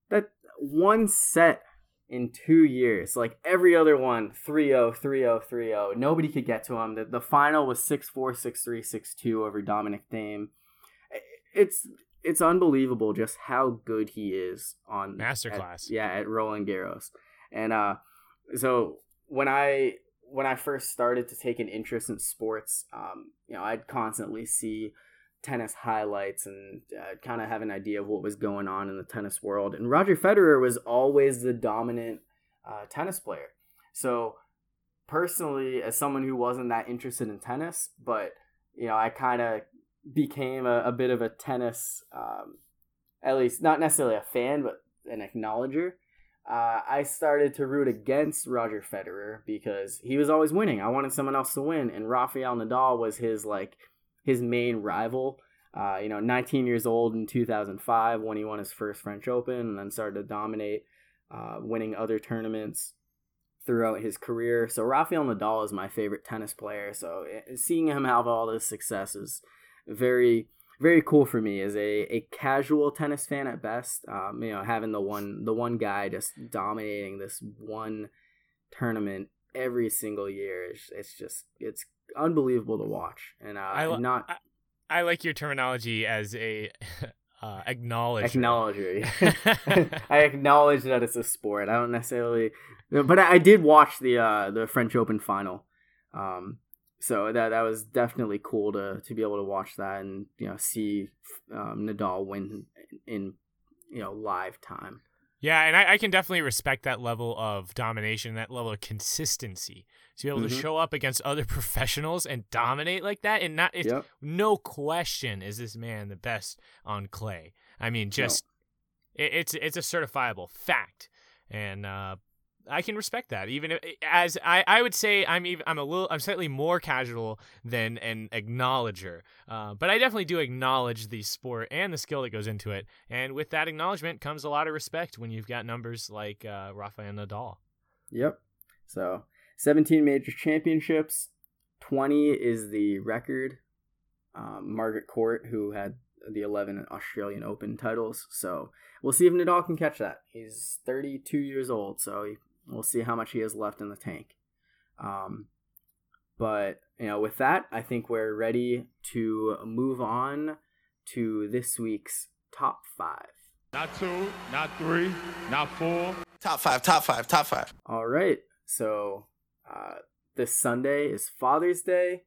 That one set in two years. Like every other one, 3 0, 3 0, 3 0. Nobody could get to him. The, the final was 6 4, 6 3, 6 2 over Dominic Thiem. It's it's unbelievable just how good he is on masterclass. At, yeah, at Roland Garros. And uh so when I when I first started to take an interest in sports, um, you know, I'd constantly see tennis highlights and uh, kind of have an idea of what was going on in the tennis world. And Roger Federer was always the dominant uh, tennis player. So personally, as someone who wasn't that interested in tennis, but you know, I kind of became a, a, bit of a tennis, um, at least not necessarily a fan, but an acknowledger. Uh, I started to root against Roger Federer because he was always winning. I wanted someone else to win, and Rafael Nadal was his like his main rival. Uh, you know, 19 years old in 2005 when he won his first French Open and then started to dominate, uh, winning other tournaments throughout his career. So Rafael Nadal is my favorite tennis player. So eh, seeing him have all this success is very, very cool for me as a, a casual tennis fan at best. Um, you know, having the one the one guy just dominating this one tournament every single year. It's, it's just it's unbelievable to watch, and uh, I not. I, I, like your terminology as a uh, acknowledge acknowledger. I acknowledge that it's a sport. I don't necessarily, but I, I did watch the uh, the French Open final. Um, so that that was definitely cool to to be able to watch that and you know see um, Nadal win in you know live time. Yeah, and I, I, can definitely respect that level of domination, that level of consistency. To be able mm-hmm. to show up against other professionals and dominate like that, and not, it's yep. no question is this man the best on clay. I mean, just no. it, it's it's a certifiable fact, and uh, I can respect that. Even if, as I, I would say I'm even I'm a little I'm slightly more casual than an acknowledger, uh, but I definitely do acknowledge the sport and the skill that goes into it. And with that acknowledgement comes a lot of respect when you've got numbers like uh, Rafael Nadal. Yep. So 17 major championships, 20 is the record. Um, Margaret Court, who had the 11 Australian Open titles. So we'll see if Nadal can catch that. He's 32 years old, so he We'll see how much he has left in the tank. Um, but you know, with that, I think we're ready to move on to this week's top five. Not two, not three, not four. Top five, top five, top five. All right. So uh, this Sunday is Father's Day.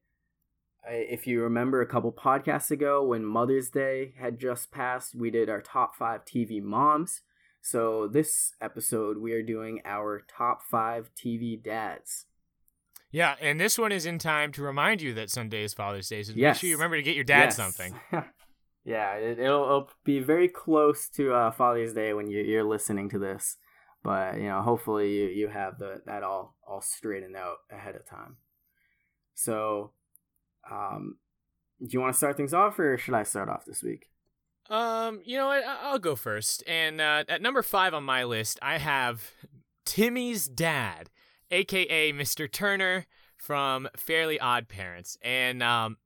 If you remember a couple podcasts ago when Mother's Day had just passed, we did our top five TV moms. So this episode we are doing our top five TV dads. Yeah, and this one is in time to remind you that Sunday is Father's Day, so yes. make sure you remember to get your dad yes. something. yeah, it, will it'll be very close to uh, Father's Day when you, you're listening to this, but you know, hopefully you, you have the that all all straightened out ahead of time. So, um, do you want to start things off, or should I start off this week? Um, you know what? I'll go first. And uh, at number five on my list, I have Timmy's dad, aka Mr. Turner from Fairly Odd Parents. And um,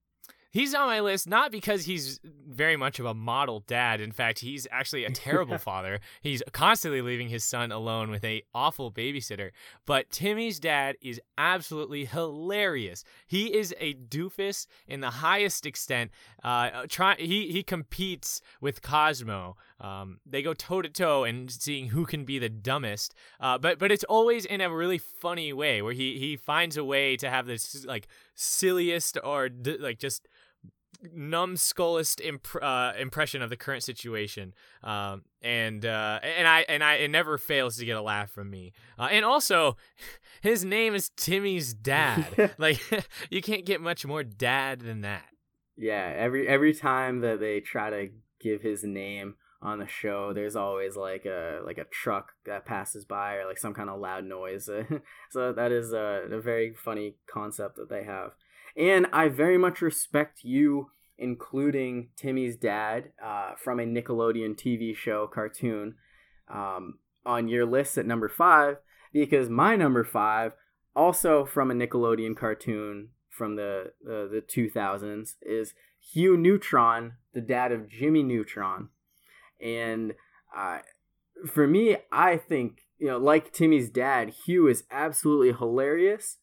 He's on my list not because he's very much of a model dad. In fact, he's actually a terrible father. He's constantly leaving his son alone with a awful babysitter. But Timmy's dad is absolutely hilarious. He is a doofus in the highest extent. Uh, try he he competes with Cosmo. Um, they go toe to toe and seeing who can be the dumbest. Uh, but but it's always in a really funny way where he he finds a way to have this like silliest or d- like just numbskullest imp- uh, impression of the current situation, um, and uh, and I and I it never fails to get a laugh from me. Uh, and also, his name is Timmy's dad. like you can't get much more dad than that. Yeah, every every time that they try to give his name on the show, there's always like a like a truck that passes by or like some kind of loud noise. so that is a, a very funny concept that they have. And I very much respect you including Timmy's dad uh, from a Nickelodeon TV show cartoon um, on your list at number five because my number five, also from a Nickelodeon cartoon from the uh, the 2000s, is Hugh Neutron, the dad of Jimmy Neutron. And uh, for me, I think, you know, like Timmy's dad, Hugh is absolutely hilarious.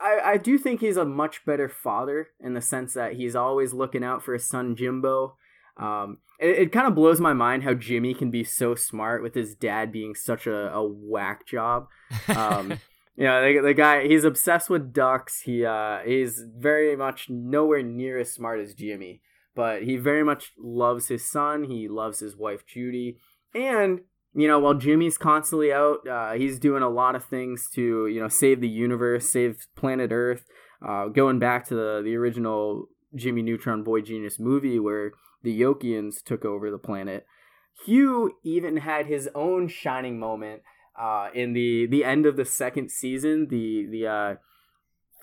I, I do think he's a much better father in the sense that he's always looking out for his son Jimbo. Um, it, it kind of blows my mind how Jimmy can be so smart with his dad being such a, a whack job. Um, you know, the, the guy he's obsessed with ducks. He uh, he's very much nowhere near as smart as Jimmy but he very much loves his son. He loves his wife Judy, and you know, while Jimmy's constantly out, uh, he's doing a lot of things to you know save the universe, save planet Earth. Uh, going back to the the original Jimmy Neutron Boy Genius movie where the Yokians took over the planet. Hugh even had his own shining moment uh, in the the end of the second season, the the uh,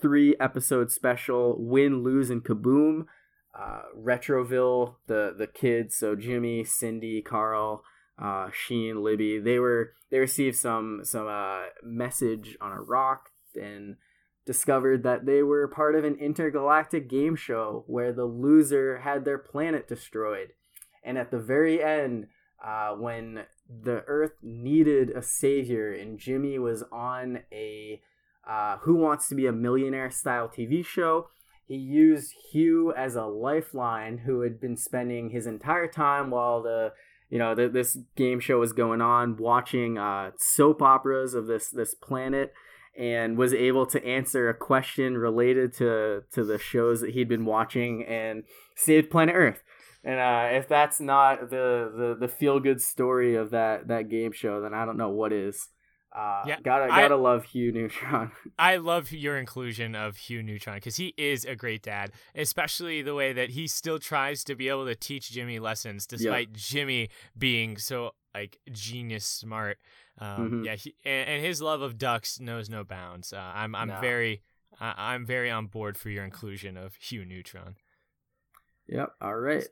three episode special Win, Lose, and Kaboom uh, Retroville, the the kids, so Jimmy, Cindy, Carl, uh, Sheen, Libby, they were they received some some uh, message on a rock and discovered that they were part of an intergalactic game show where the loser had their planet destroyed. And at the very end, uh, when the Earth needed a savior and Jimmy was on a uh, Who Wants to Be a Millionaire style TV show, he used Hugh as a lifeline who had been spending his entire time while the you know the, this game show was going on watching uh, soap operas of this this planet and was able to answer a question related to to the shows that he'd been watching and saved planet earth. And uh, if that's not the the, the feel good story of that that game show then i don't know what is uh, yeah, gotta gotta I, love Hugh Neutron. I love your inclusion of Hugh Neutron because he is a great dad, especially the way that he still tries to be able to teach Jimmy lessons despite. Jimmy being so like genius smart. Um, mm-hmm. Yeah, he, and, and, his love of ducks knows no bounds. Uh, I'm I'm no. very I'm very on board for your inclusion of Hugh Neutron. Yep. All right.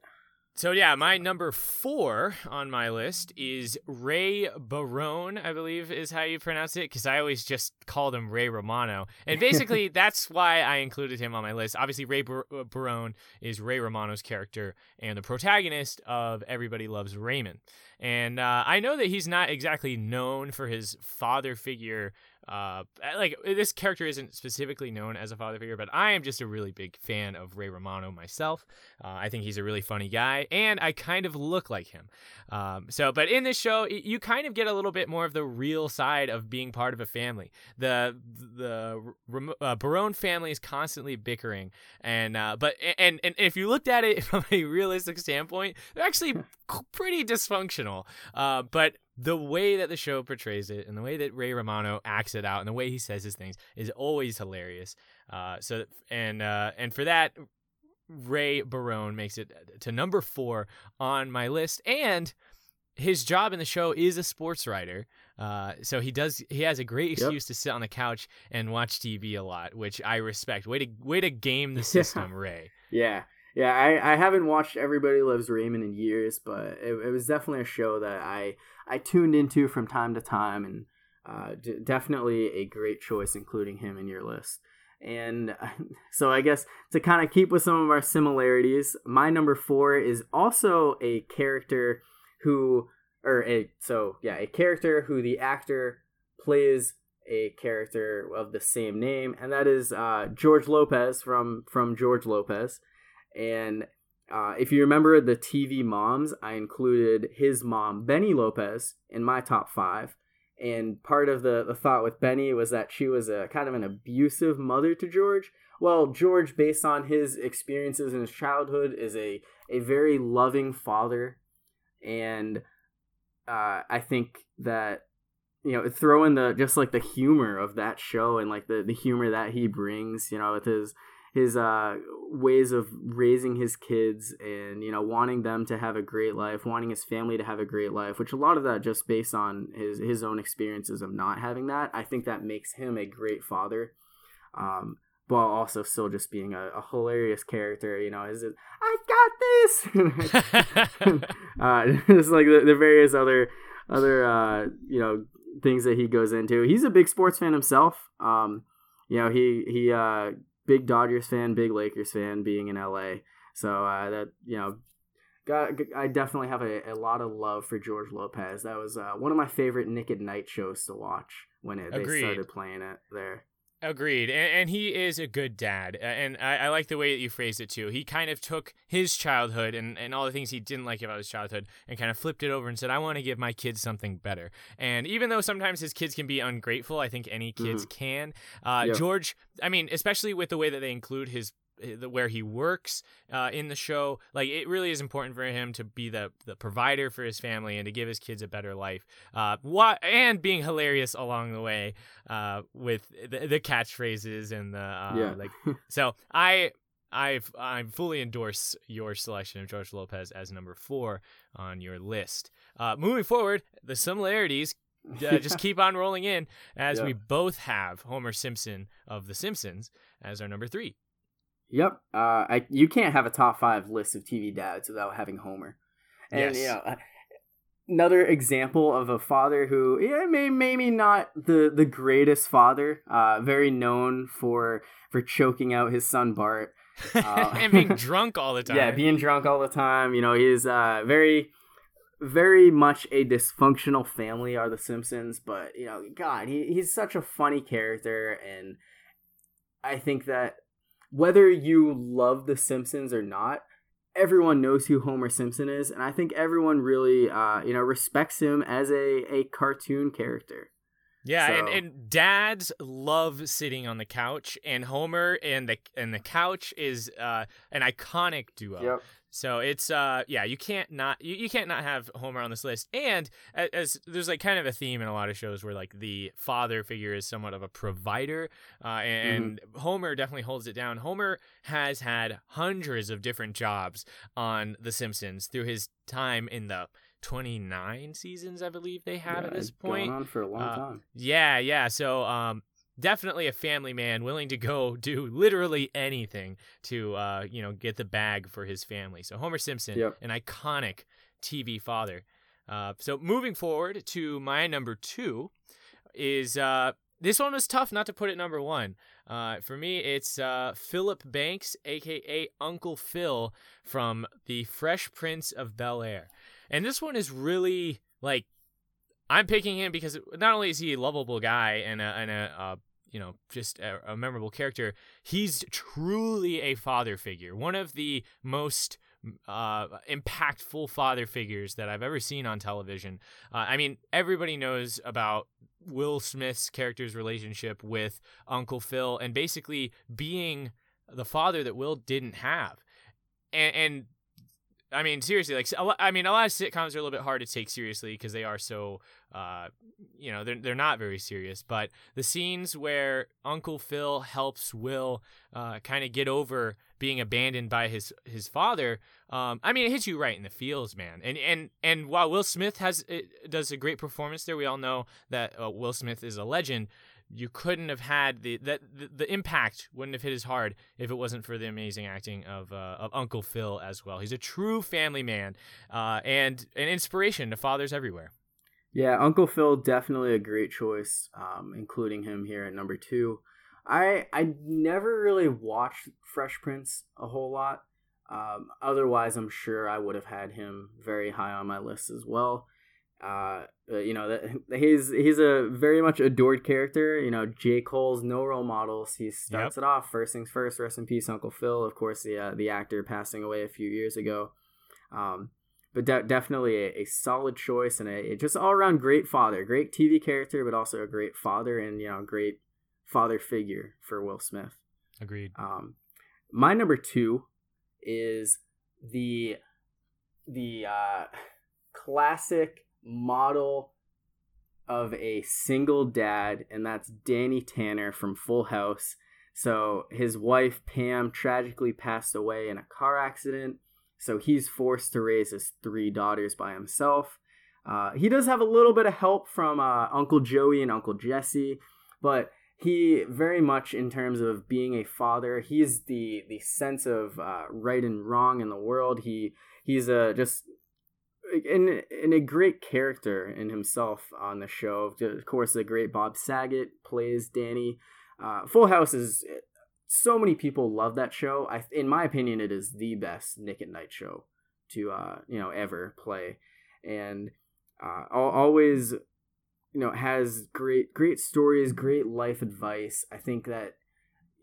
So yeah, my number four on my list is Ray Barone, I believe is how you pronounce it, because I always just called him Ray Romano, and basically that's why I included him on my list. Obviously, Ray Bar- uh, Barone is Ray Romano's character and the protagonist of Everybody Loves Raymond, and uh, I know that he's not exactly known for his father figure uh like this character isn't specifically known as a father figure but i am just a really big fan of ray romano myself. Uh, i think he's a really funny guy and i kind of look like him. Um, so but in this show you kind of get a little bit more of the real side of being part of a family. The the uh, barone family is constantly bickering and uh, but and, and if you looked at it from a realistic standpoint they're actually pretty dysfunctional uh, but the way that the show portrays it and the way that Ray Romano acts it out and the way he says his things is always hilarious. Uh, so and uh, and for that, Ray Barone makes it to number four on my list. And his job in the show is a sports writer. Uh, so he does. He has a great excuse yep. to sit on the couch and watch TV a lot, which I respect. Way to way to game the system, Ray. Yeah, yeah. I, I haven't watched Everybody Loves Raymond in years, but it, it was definitely a show that I I tuned into from time to time, and uh, d- definitely a great choice, including him in your list. And so I guess to kind of keep with some of our similarities, my number four is also a character who, or a so yeah, a character who the actor plays a character of the same name, and that is uh, George Lopez from from George Lopez. And uh, if you remember the TV moms, I included his mom, Benny Lopez, in my top five. And part of the, the thought with Benny was that she was a kind of an abusive mother to George. Well, George, based on his experiences in his childhood, is a, a very loving father. And uh, I think that you know throw in the just like the humor of that show and like the, the humor that he brings you know with his his uh, ways of raising his kids and you know wanting them to have a great life, wanting his family to have a great life, which a lot of that just based on his his own experiences of not having that. I think that makes him a great father. Um, while also still just being a, a hilarious character, you know, is it I got this uh just like the, the various other other uh you know things that he goes into. He's a big sports fan himself. Um you know, he he uh big Dodgers fan, big Lakers fan, being in LA. So uh, that you know, got I definitely have a, a lot of love for George Lopez. That was uh, one of my favorite Nick at Night shows to watch when it, they started playing it there. Agreed, and, and, he is a good dad, and I, I, like the way that you phrased it too. He kind of took his childhood and, and all the things he didn't like about his childhood, and kind of flipped it over and said, "I want to give my kids something better." And even though sometimes his kids can be ungrateful, I think any kids mm-hmm. can. Uh, yeah. George, I mean, especially with the way that they include his where he works uh, in the show. Like it really is important for him to be the the provider for his family and to give his kids a better life. Uh, what and being hilarious along the way uh, with the, the catchphrases and the uh, yeah. like. so I. I've I fully endorse your selection of George Lopez as number four on your list. Uh, moving forward, the similarities uh, just keep on rolling in as yeah. we both have Homer Simpson of The Simpsons as our number three. Yep. Uh, I you can't have a top five list of TV dads without having Homer. And yes. you know, another example of a father who yeah, may maybe not the the greatest father. Uh, very known for for choking out his son Bart. Uh, and being drunk all the time. Yeah, being drunk all the time. You know, he's uh, very very much a dysfunctional family are the Simpsons, but you know, God, he, he's such a funny character, and I think that whether you love The Simpsons or not, everyone knows who Homer Simpson is, and I think everyone really, uh, you know, respects him as a, a cartoon character. Yeah, so. and, and dads love sitting on the couch, and Homer and the and the couch is uh, an iconic duo. Yep. So it's uh yeah you can't not you, you can't not have Homer on this list and as, as, there's like kind of a theme in a lot of shows where like the father figure is somewhat of a provider uh, and, mm-hmm. Homer definitely holds it down. Homer has had hundreds of different jobs on The Simpsons through his time in the 29 seasons I believe they have yeah, at this point. Going on for a long uh, time. Yeah, yeah. So um definitely a family man willing to go do literally anything to uh, you know get the bag for his family. So Homer Simpson, yep. an iconic TV father. Uh, so moving forward to my number two is uh, this one was tough not to put it number one. Uh, for me, it's uh, Philip Banks, aka Uncle Phil, from The Fresh Prince of Bel Air, and this one is really like I'm picking him because not only is he a lovable guy and a, and a uh, you know just a, a, memorable character, he's truly a father figure. One of the most uh, impactful father figures that I've ever seen on television. Uh, I mean, everybody knows about Will Smith's character's relationship with Uncle Phil and basically being the father that Will didn't have. And, and I mean, seriously, like I mean, a lot of sitcoms are a little bit hard to take seriously because they are so, uh, you know, they're they're not very serious. But the scenes where Uncle Phil helps Will uh, kind of get over being abandoned by his his father, um, I mean, it hits you right in the feels, man. And and and while Will Smith has does a great performance there, we all know that uh, Will Smith is a legend you couldn't have had the that the, the, impact wouldn't have hit as hard if it wasn't for the amazing acting of uh, of Uncle Phil as well. He's a true family man uh, and an inspiration to fathers everywhere. Yeah, Uncle Phil definitely a great choice, um, including him here at number two. I I never really watched Fresh Prince a whole lot. Um, otherwise, I'm sure I would have had him very high on my list as well. Uh, uh, you know, that he's he's a very much adored character. You know, J. Cole's no role models. He starts yep. it off first things first. Rest in peace, Uncle Phil. Of course, the uh, the actor passing away a few years ago. Um, but de- definitely a, a, solid choice and a, a just all around great father, great TV character, but also a great father and you know great father figure for Will Smith. Agreed. Um, my number two is the the uh, classic model of a single dad, and that's Danny Tanner from Full House. So his wife Pam tragically passed away in a car accident. So he's forced to raise his three daughters by himself. Uh, he does have a little bit of help from uh, Uncle Joey and Uncle Jesse, but he very much, in terms of being a father, he's the the sense of uh, right and wrong in the world. He he's a just in in a great character in himself on the show. Of course, the great Bob Saget plays Danny. Uh, Full House is so many people love that show. I, in my opinion, it is the best Nick at Night show to uh, you know ever play, and uh, always you know has great great stories, great life advice. I think that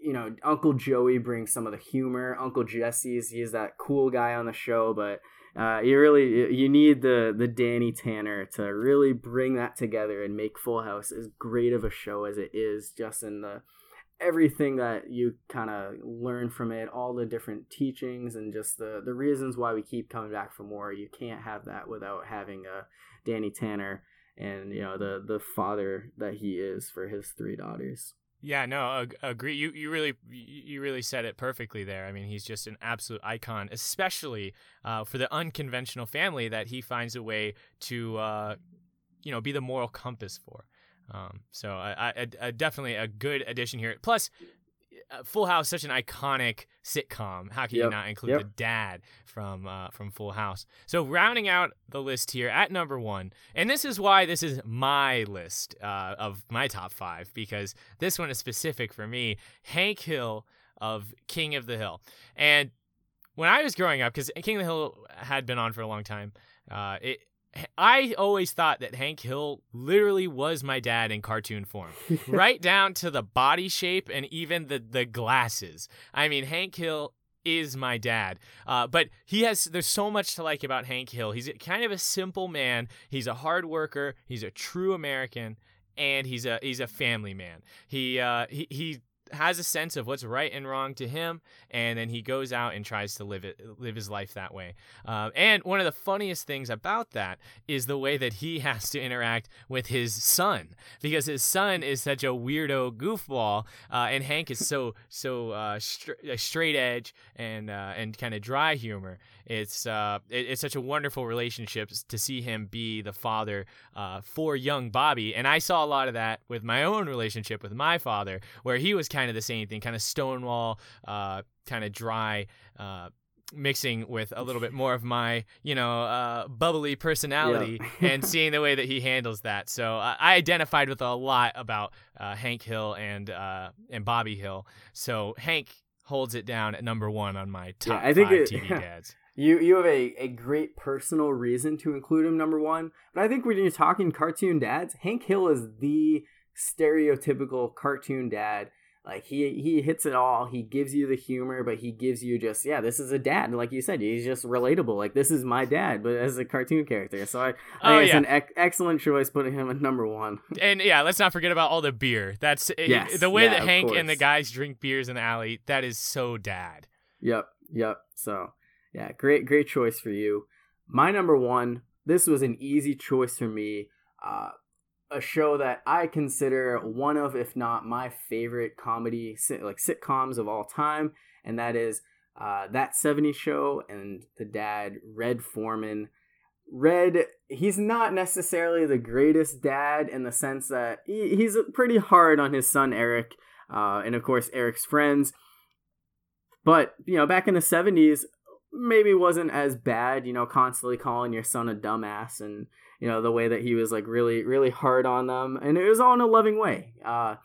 you know Uncle Joey brings some of the humor. Uncle Jesse's he's that cool guy on the show, but uh, you really you need the the Danny Tanner to really bring that together and make Full House as great of a show as it is, just in the everything that you kind of learn from it, all the different teachings and just the the reasons why we keep coming back for more. You can't have that without having a Danny Tanner and you know the the father that he is for his three daughters. Yeah, no, agree. You you really you really said it perfectly there. I mean, he's just an absolute icon, especially uh, for the unconventional family that he finds a way to, uh, you know, be the moral compass for. Um, so I, I, I, definitely a good addition here. Plus, uh, Full House such an iconic sitcom. How can yep. you not include yep. the dad from uh, from Full House? So rounding out the list here at number one, and this is why this is my list uh, of my top five because this one is specific for me. Hank Hill of King of the Hill, and when I was growing up, because King of the Hill had been on for a long time, uh, it I always thought that Hank Hill literally was my dad in cartoon form, right down to the body shape and even the the glasses. I mean, Hank Hill is my dad. Uh, but he has there's so much to like about Hank Hill. He's kind of a simple man. He's a hard worker. He's a true American, and he's a he's a family man. He uh, he he has a sense of what's right and wrong to him, and then he goes out and tries to live it, live his life that way. Uh, and one of the funniest things about that is the way that he has to interact with his son, because his son is such a weirdo goofball, uh, and Hank is so so uh, straight edge and uh, and kind of dry humor. It's uh, it, it's such a wonderful relationship to see him be the father uh, for young Bobby, and I saw a lot of that with my own relationship with my father, where he was kind of the same thing, kind of stonewall, uh, kind of dry. Uh, mixing with a little bit more of my, you know, uh, bubbly personality yeah. and seeing the way that he handles that. So uh, I identified with a lot about uh, Hank Hill and uh, and Bobby Hill. So Hank holds it down at number one on my top yeah, I think five it, TV dads. You you have a, a great personal reason to include him number one, but I think when you're talking cartoon dads, Hank Hill is the stereotypical cartoon dad. Like he he hits it all. He gives you the humor, but he gives you just yeah, this is a dad. Like you said, he's just relatable. Like this is my dad, but as a cartoon character. So I, I oh, think it's yeah. an excellent choice putting him at number one. And yeah, let's not forget about all the beer. That's eh, yes, the way yeah, that Hank and the guys drink beers in the alley. That is so dad. Yep, yep. So yeah, great, great choice for you. My number one, this was an easy choice for me. Uh, a show that I consider one of, if not my favorite comedy, like sitcoms of all time, and that is uh, That 70s Show and the dad, Red Foreman. Red, he's not necessarily the greatest dad in the sense that he, he's pretty hard on his son Eric, uh, and of course Eric's friends. But you know, back in the '70s, maybe wasn't as bad, you know, constantly calling your son a dumbass and you know the way that he was like really really hard on them and it was all in a loving way. Uh,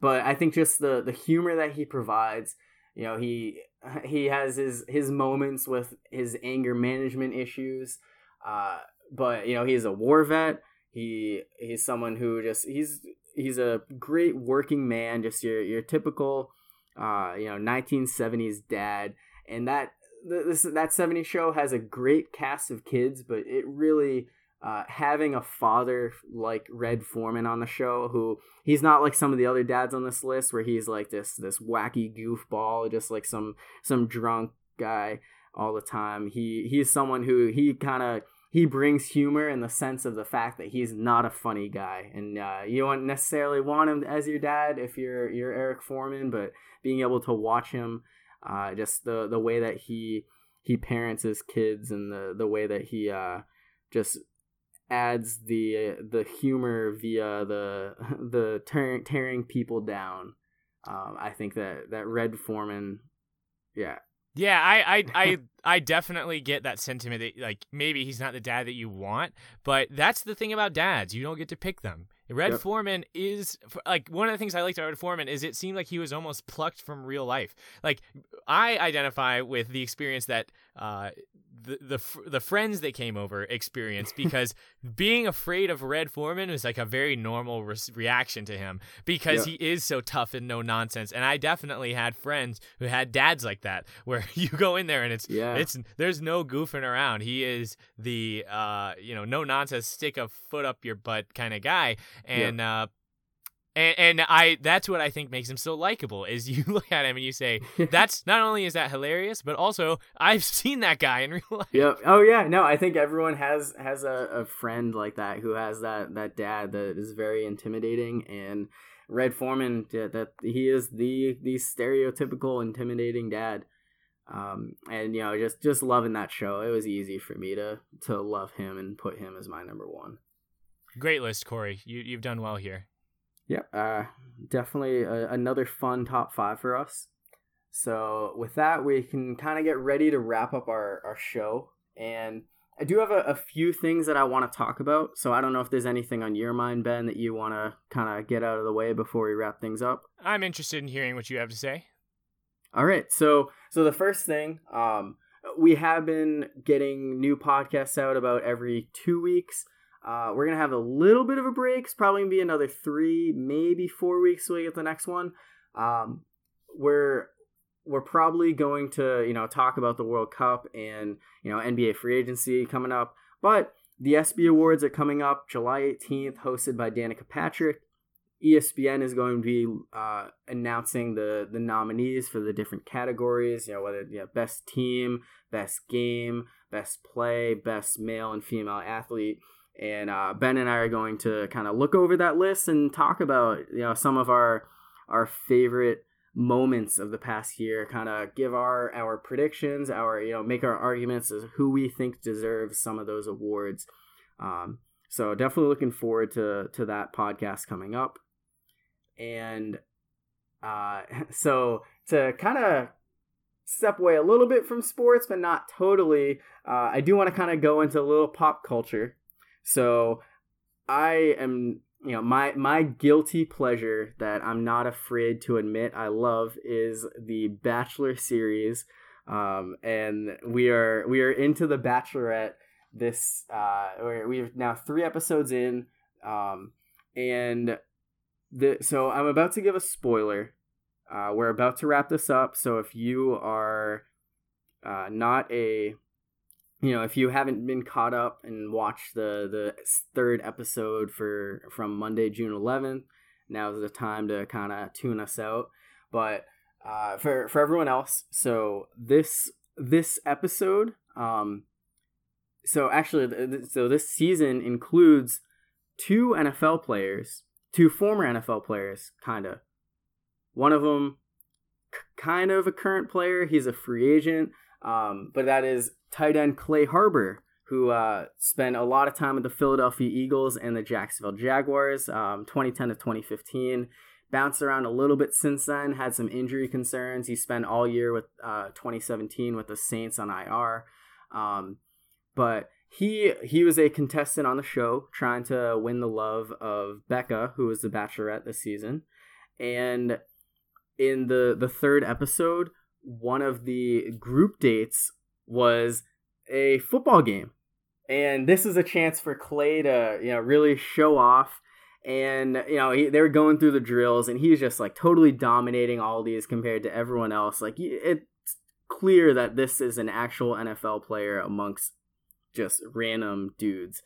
but I think just the the humor that he provides, you know, he he has his his moments with his anger management issues. Uh, but you know, he's a war vet. He he's someone who just he's he's a great working man, just your your typical uh, you know 1970s dad and that this that 70 show has a great cast of kids, but it really uh, having a father like Red Foreman on the show, who he's not like some of the other dads on this list, where he's like this this wacky goofball, just like some some drunk guy all the time. He he's someone who he kind of he brings humor in the sense of the fact that he's not a funny guy, and uh, you don't necessarily want him as your dad if you're you're Eric Foreman, but being able to watch him, uh, just the the way that he he parents his kids and the the way that he uh, just adds the the humor via the the tearing, tearing people down. Um, I think that that Red Foreman, yeah, yeah, I, I, I, I definitely get that sentiment that like maybe he's not the dad that you want, but that's the thing about dads. You don't get to pick them. Red yep. Foreman is like one of the things I liked about Red Foreman is it seemed like he was almost plucked from real life. Like I identify with the experience that uh, the the the friends that came over experienced because being afraid of Red Foreman was like a very normal re- reaction to him because yeah. he is so tough and no nonsense. And I definitely had friends who had dads like that where you go in there and it's yeah. it's there's no goofing around. He is the uh you know no nonsense stick a foot up your butt kind of guy and yeah. uh and, and I that's what I think makes him so likable is you look at him and you say that's not only is that hilarious but also I've seen that guy in real life. Yeah. Oh yeah. No, I think everyone has has a, a friend like that who has that that dad that is very intimidating and Red Foreman that he is the the stereotypical intimidating dad. Um, and you know just just loving that show it was easy for me to to love him and put him as my number one great list corey you, you've done well here yeah, uh, definitely a, another fun top five for us. So with that, we can kind of get ready to wrap up our, our show. And I do have a, a few things that I want to talk about. So I don't know if there's anything on your mind, Ben, that you want to kind of get out of the way before we wrap things up. I'm interested in hearing what you have to say. All right. So so the first thing, um, we have been getting new podcasts out about every two weeks. Uh, we're gonna have a little bit of a break. It's probably gonna be another three, maybe four weeks till we get the next one. Um, we're we're probably going to you know talk about the World Cup and you know NBA free agency coming up, but the ESPY Awards are coming up July 18th, hosted by Danica Patrick. ESPN is going to be uh, announcing the the nominees for the different categories. You know whether you know, best team, best game, best play, best male and female athlete and uh, Ben and I are going to kind of look over that list and talk about you know some of our our favorite moments of the past year. Kind of give our our predictions, our you know make our arguments as who we think deserves some of those awards. Um, so definitely looking forward to to that podcast coming up, and uh, so to kind of step away a little bit from sports, but not totally. Uh, I do want to kind of go into a little pop culture so I am you know my my guilty pleasure that I'm not afraid to admit I love is the Bachelor series, um, and we are we are into the Bachelorette. This uh, we're now three episodes in, um, and the so I'm about to give a spoiler. Uh, we're about to wrap this up, so if you are uh, not a you know, if you haven't been caught up and watched the the third episode for from Monday, June 11th, now is the time to kind of tune us out. But uh, for for everyone else, so this this episode, um, so actually, so this season includes two NFL players, two former NFL players, kind of. One of them, kind of a current player. He's a free agent, um, but that is tight end Clay Harbor, who uh, spent a lot of time with the Philadelphia Eagles and the Jacksonville Jaguars, um, 2010 to 2015. Bounced around a little bit since then, had some injury concerns. He spent all year with uh, 2017 with the Saints on IR. Um, but he he was a contestant on the show trying to win the love of Becca, who was the bachelorette this season. And in the the third episode, one of the group dates was a football game. And this is a chance for Clay to, you know, really show off. And, you know, he, they were going through the drills and he's just like totally dominating all these compared to everyone else. Like, it's clear that this is an actual NFL player amongst just random dudes.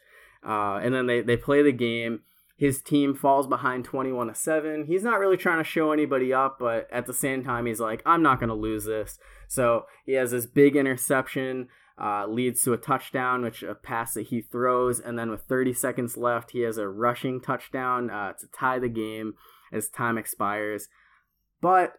Uh, and then they, they play the game. His team falls behind 21 to 7. He's not really trying to show anybody up, but at the same time, he's like, I'm not going to lose this. So he has this big interception. uh, leads to a touchdown, which a pass that he throws, and then with 30 seconds left, he has a rushing touchdown uh, to tie the game as time expires. But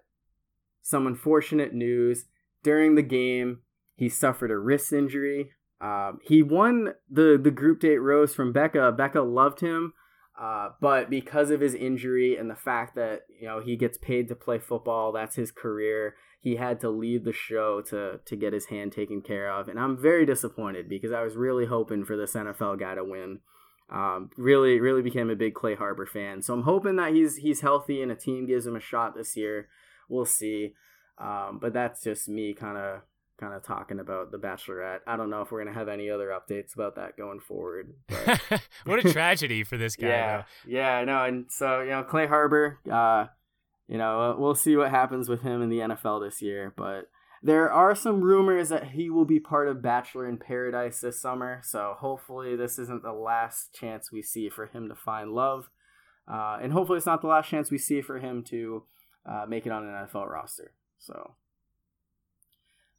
some unfortunate news during the game, he suffered a wrist injury. Um, he won the the group date rose from Becca. Becca loved him, uh, but because of his injury and the fact that you know he gets paid to play football, that's his career he had to leave the show to to get his hand taken care of, and I'm very disappointed because I was really hoping for this NFL guy to win. Um, really, really became a big Clay Harbor fan, so I'm hoping that he's he's healthy and a team gives him a shot this year. We'll see, um, but that's just me kind of kind of talking about the Bachelorette. I don't know if we're gonna have any other updates about that going forward. what a tragedy for this guy. Yeah, though. yeah, I know. And so you know, Clay Harbor. Uh, you know, we'll see what happens with him in the NFL this year. But there are some rumors that he will be part of Bachelor in Paradise this summer. So hopefully, this isn't the last chance we see for him to find love. Uh, and hopefully, it's not the last chance we see for him to uh, make it on an NFL roster. So.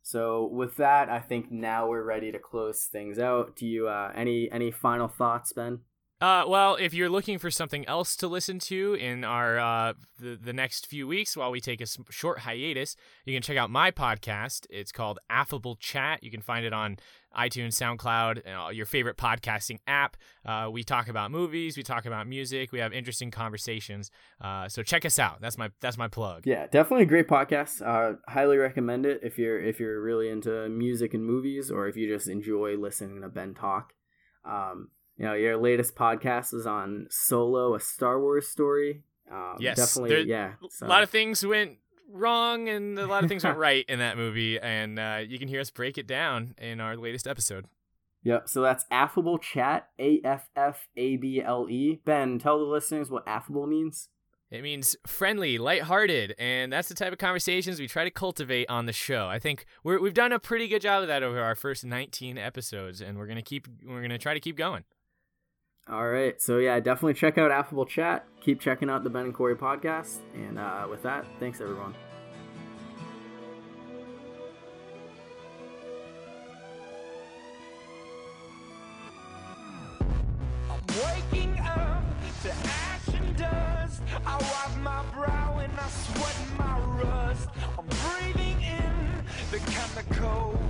So with that, I think now we're ready to close things out. Do you uh, any any final thoughts, Ben? Uh, well, if you're looking for something else to listen to in our uh, the, the next few weeks while we take a short hiatus, you can check out my podcast. It's called Affable Chat. You can find it on iTunes, SoundCloud, and uh, your favorite podcasting app. Uh, we talk about movies, we talk about music, we have interesting conversations. Uh, so check us out. That's my that's my plug. Yeah, definitely a great podcast. Uh, highly recommend it if you're if you're really into music and movies, or if you just enjoy listening to Ben talk. Um, you know, your latest podcast is on Solo, a Star Wars story. Um, yes, definitely. There, yeah, so. a lot of things went wrong and a lot of things went right in that movie, and uh, you can hear us break it down in our latest episode. Yep. So that's affable chat, A F F A B L E. Ben, tell the listeners what affable means. It means friendly, lighthearted, and that's the type of conversations we try to cultivate on the show. I think we have done a pretty good job of that over our first 19 episodes, and we're gonna keep we're gonna try to keep going. All right. So, yeah, definitely check out Affable Chat. Keep checking out the Ben and Corey podcast. And uh, with that, thanks, everyone. waking up to ash and dust. I wipe my brow and I sweat my rust. I'm breathing in the cold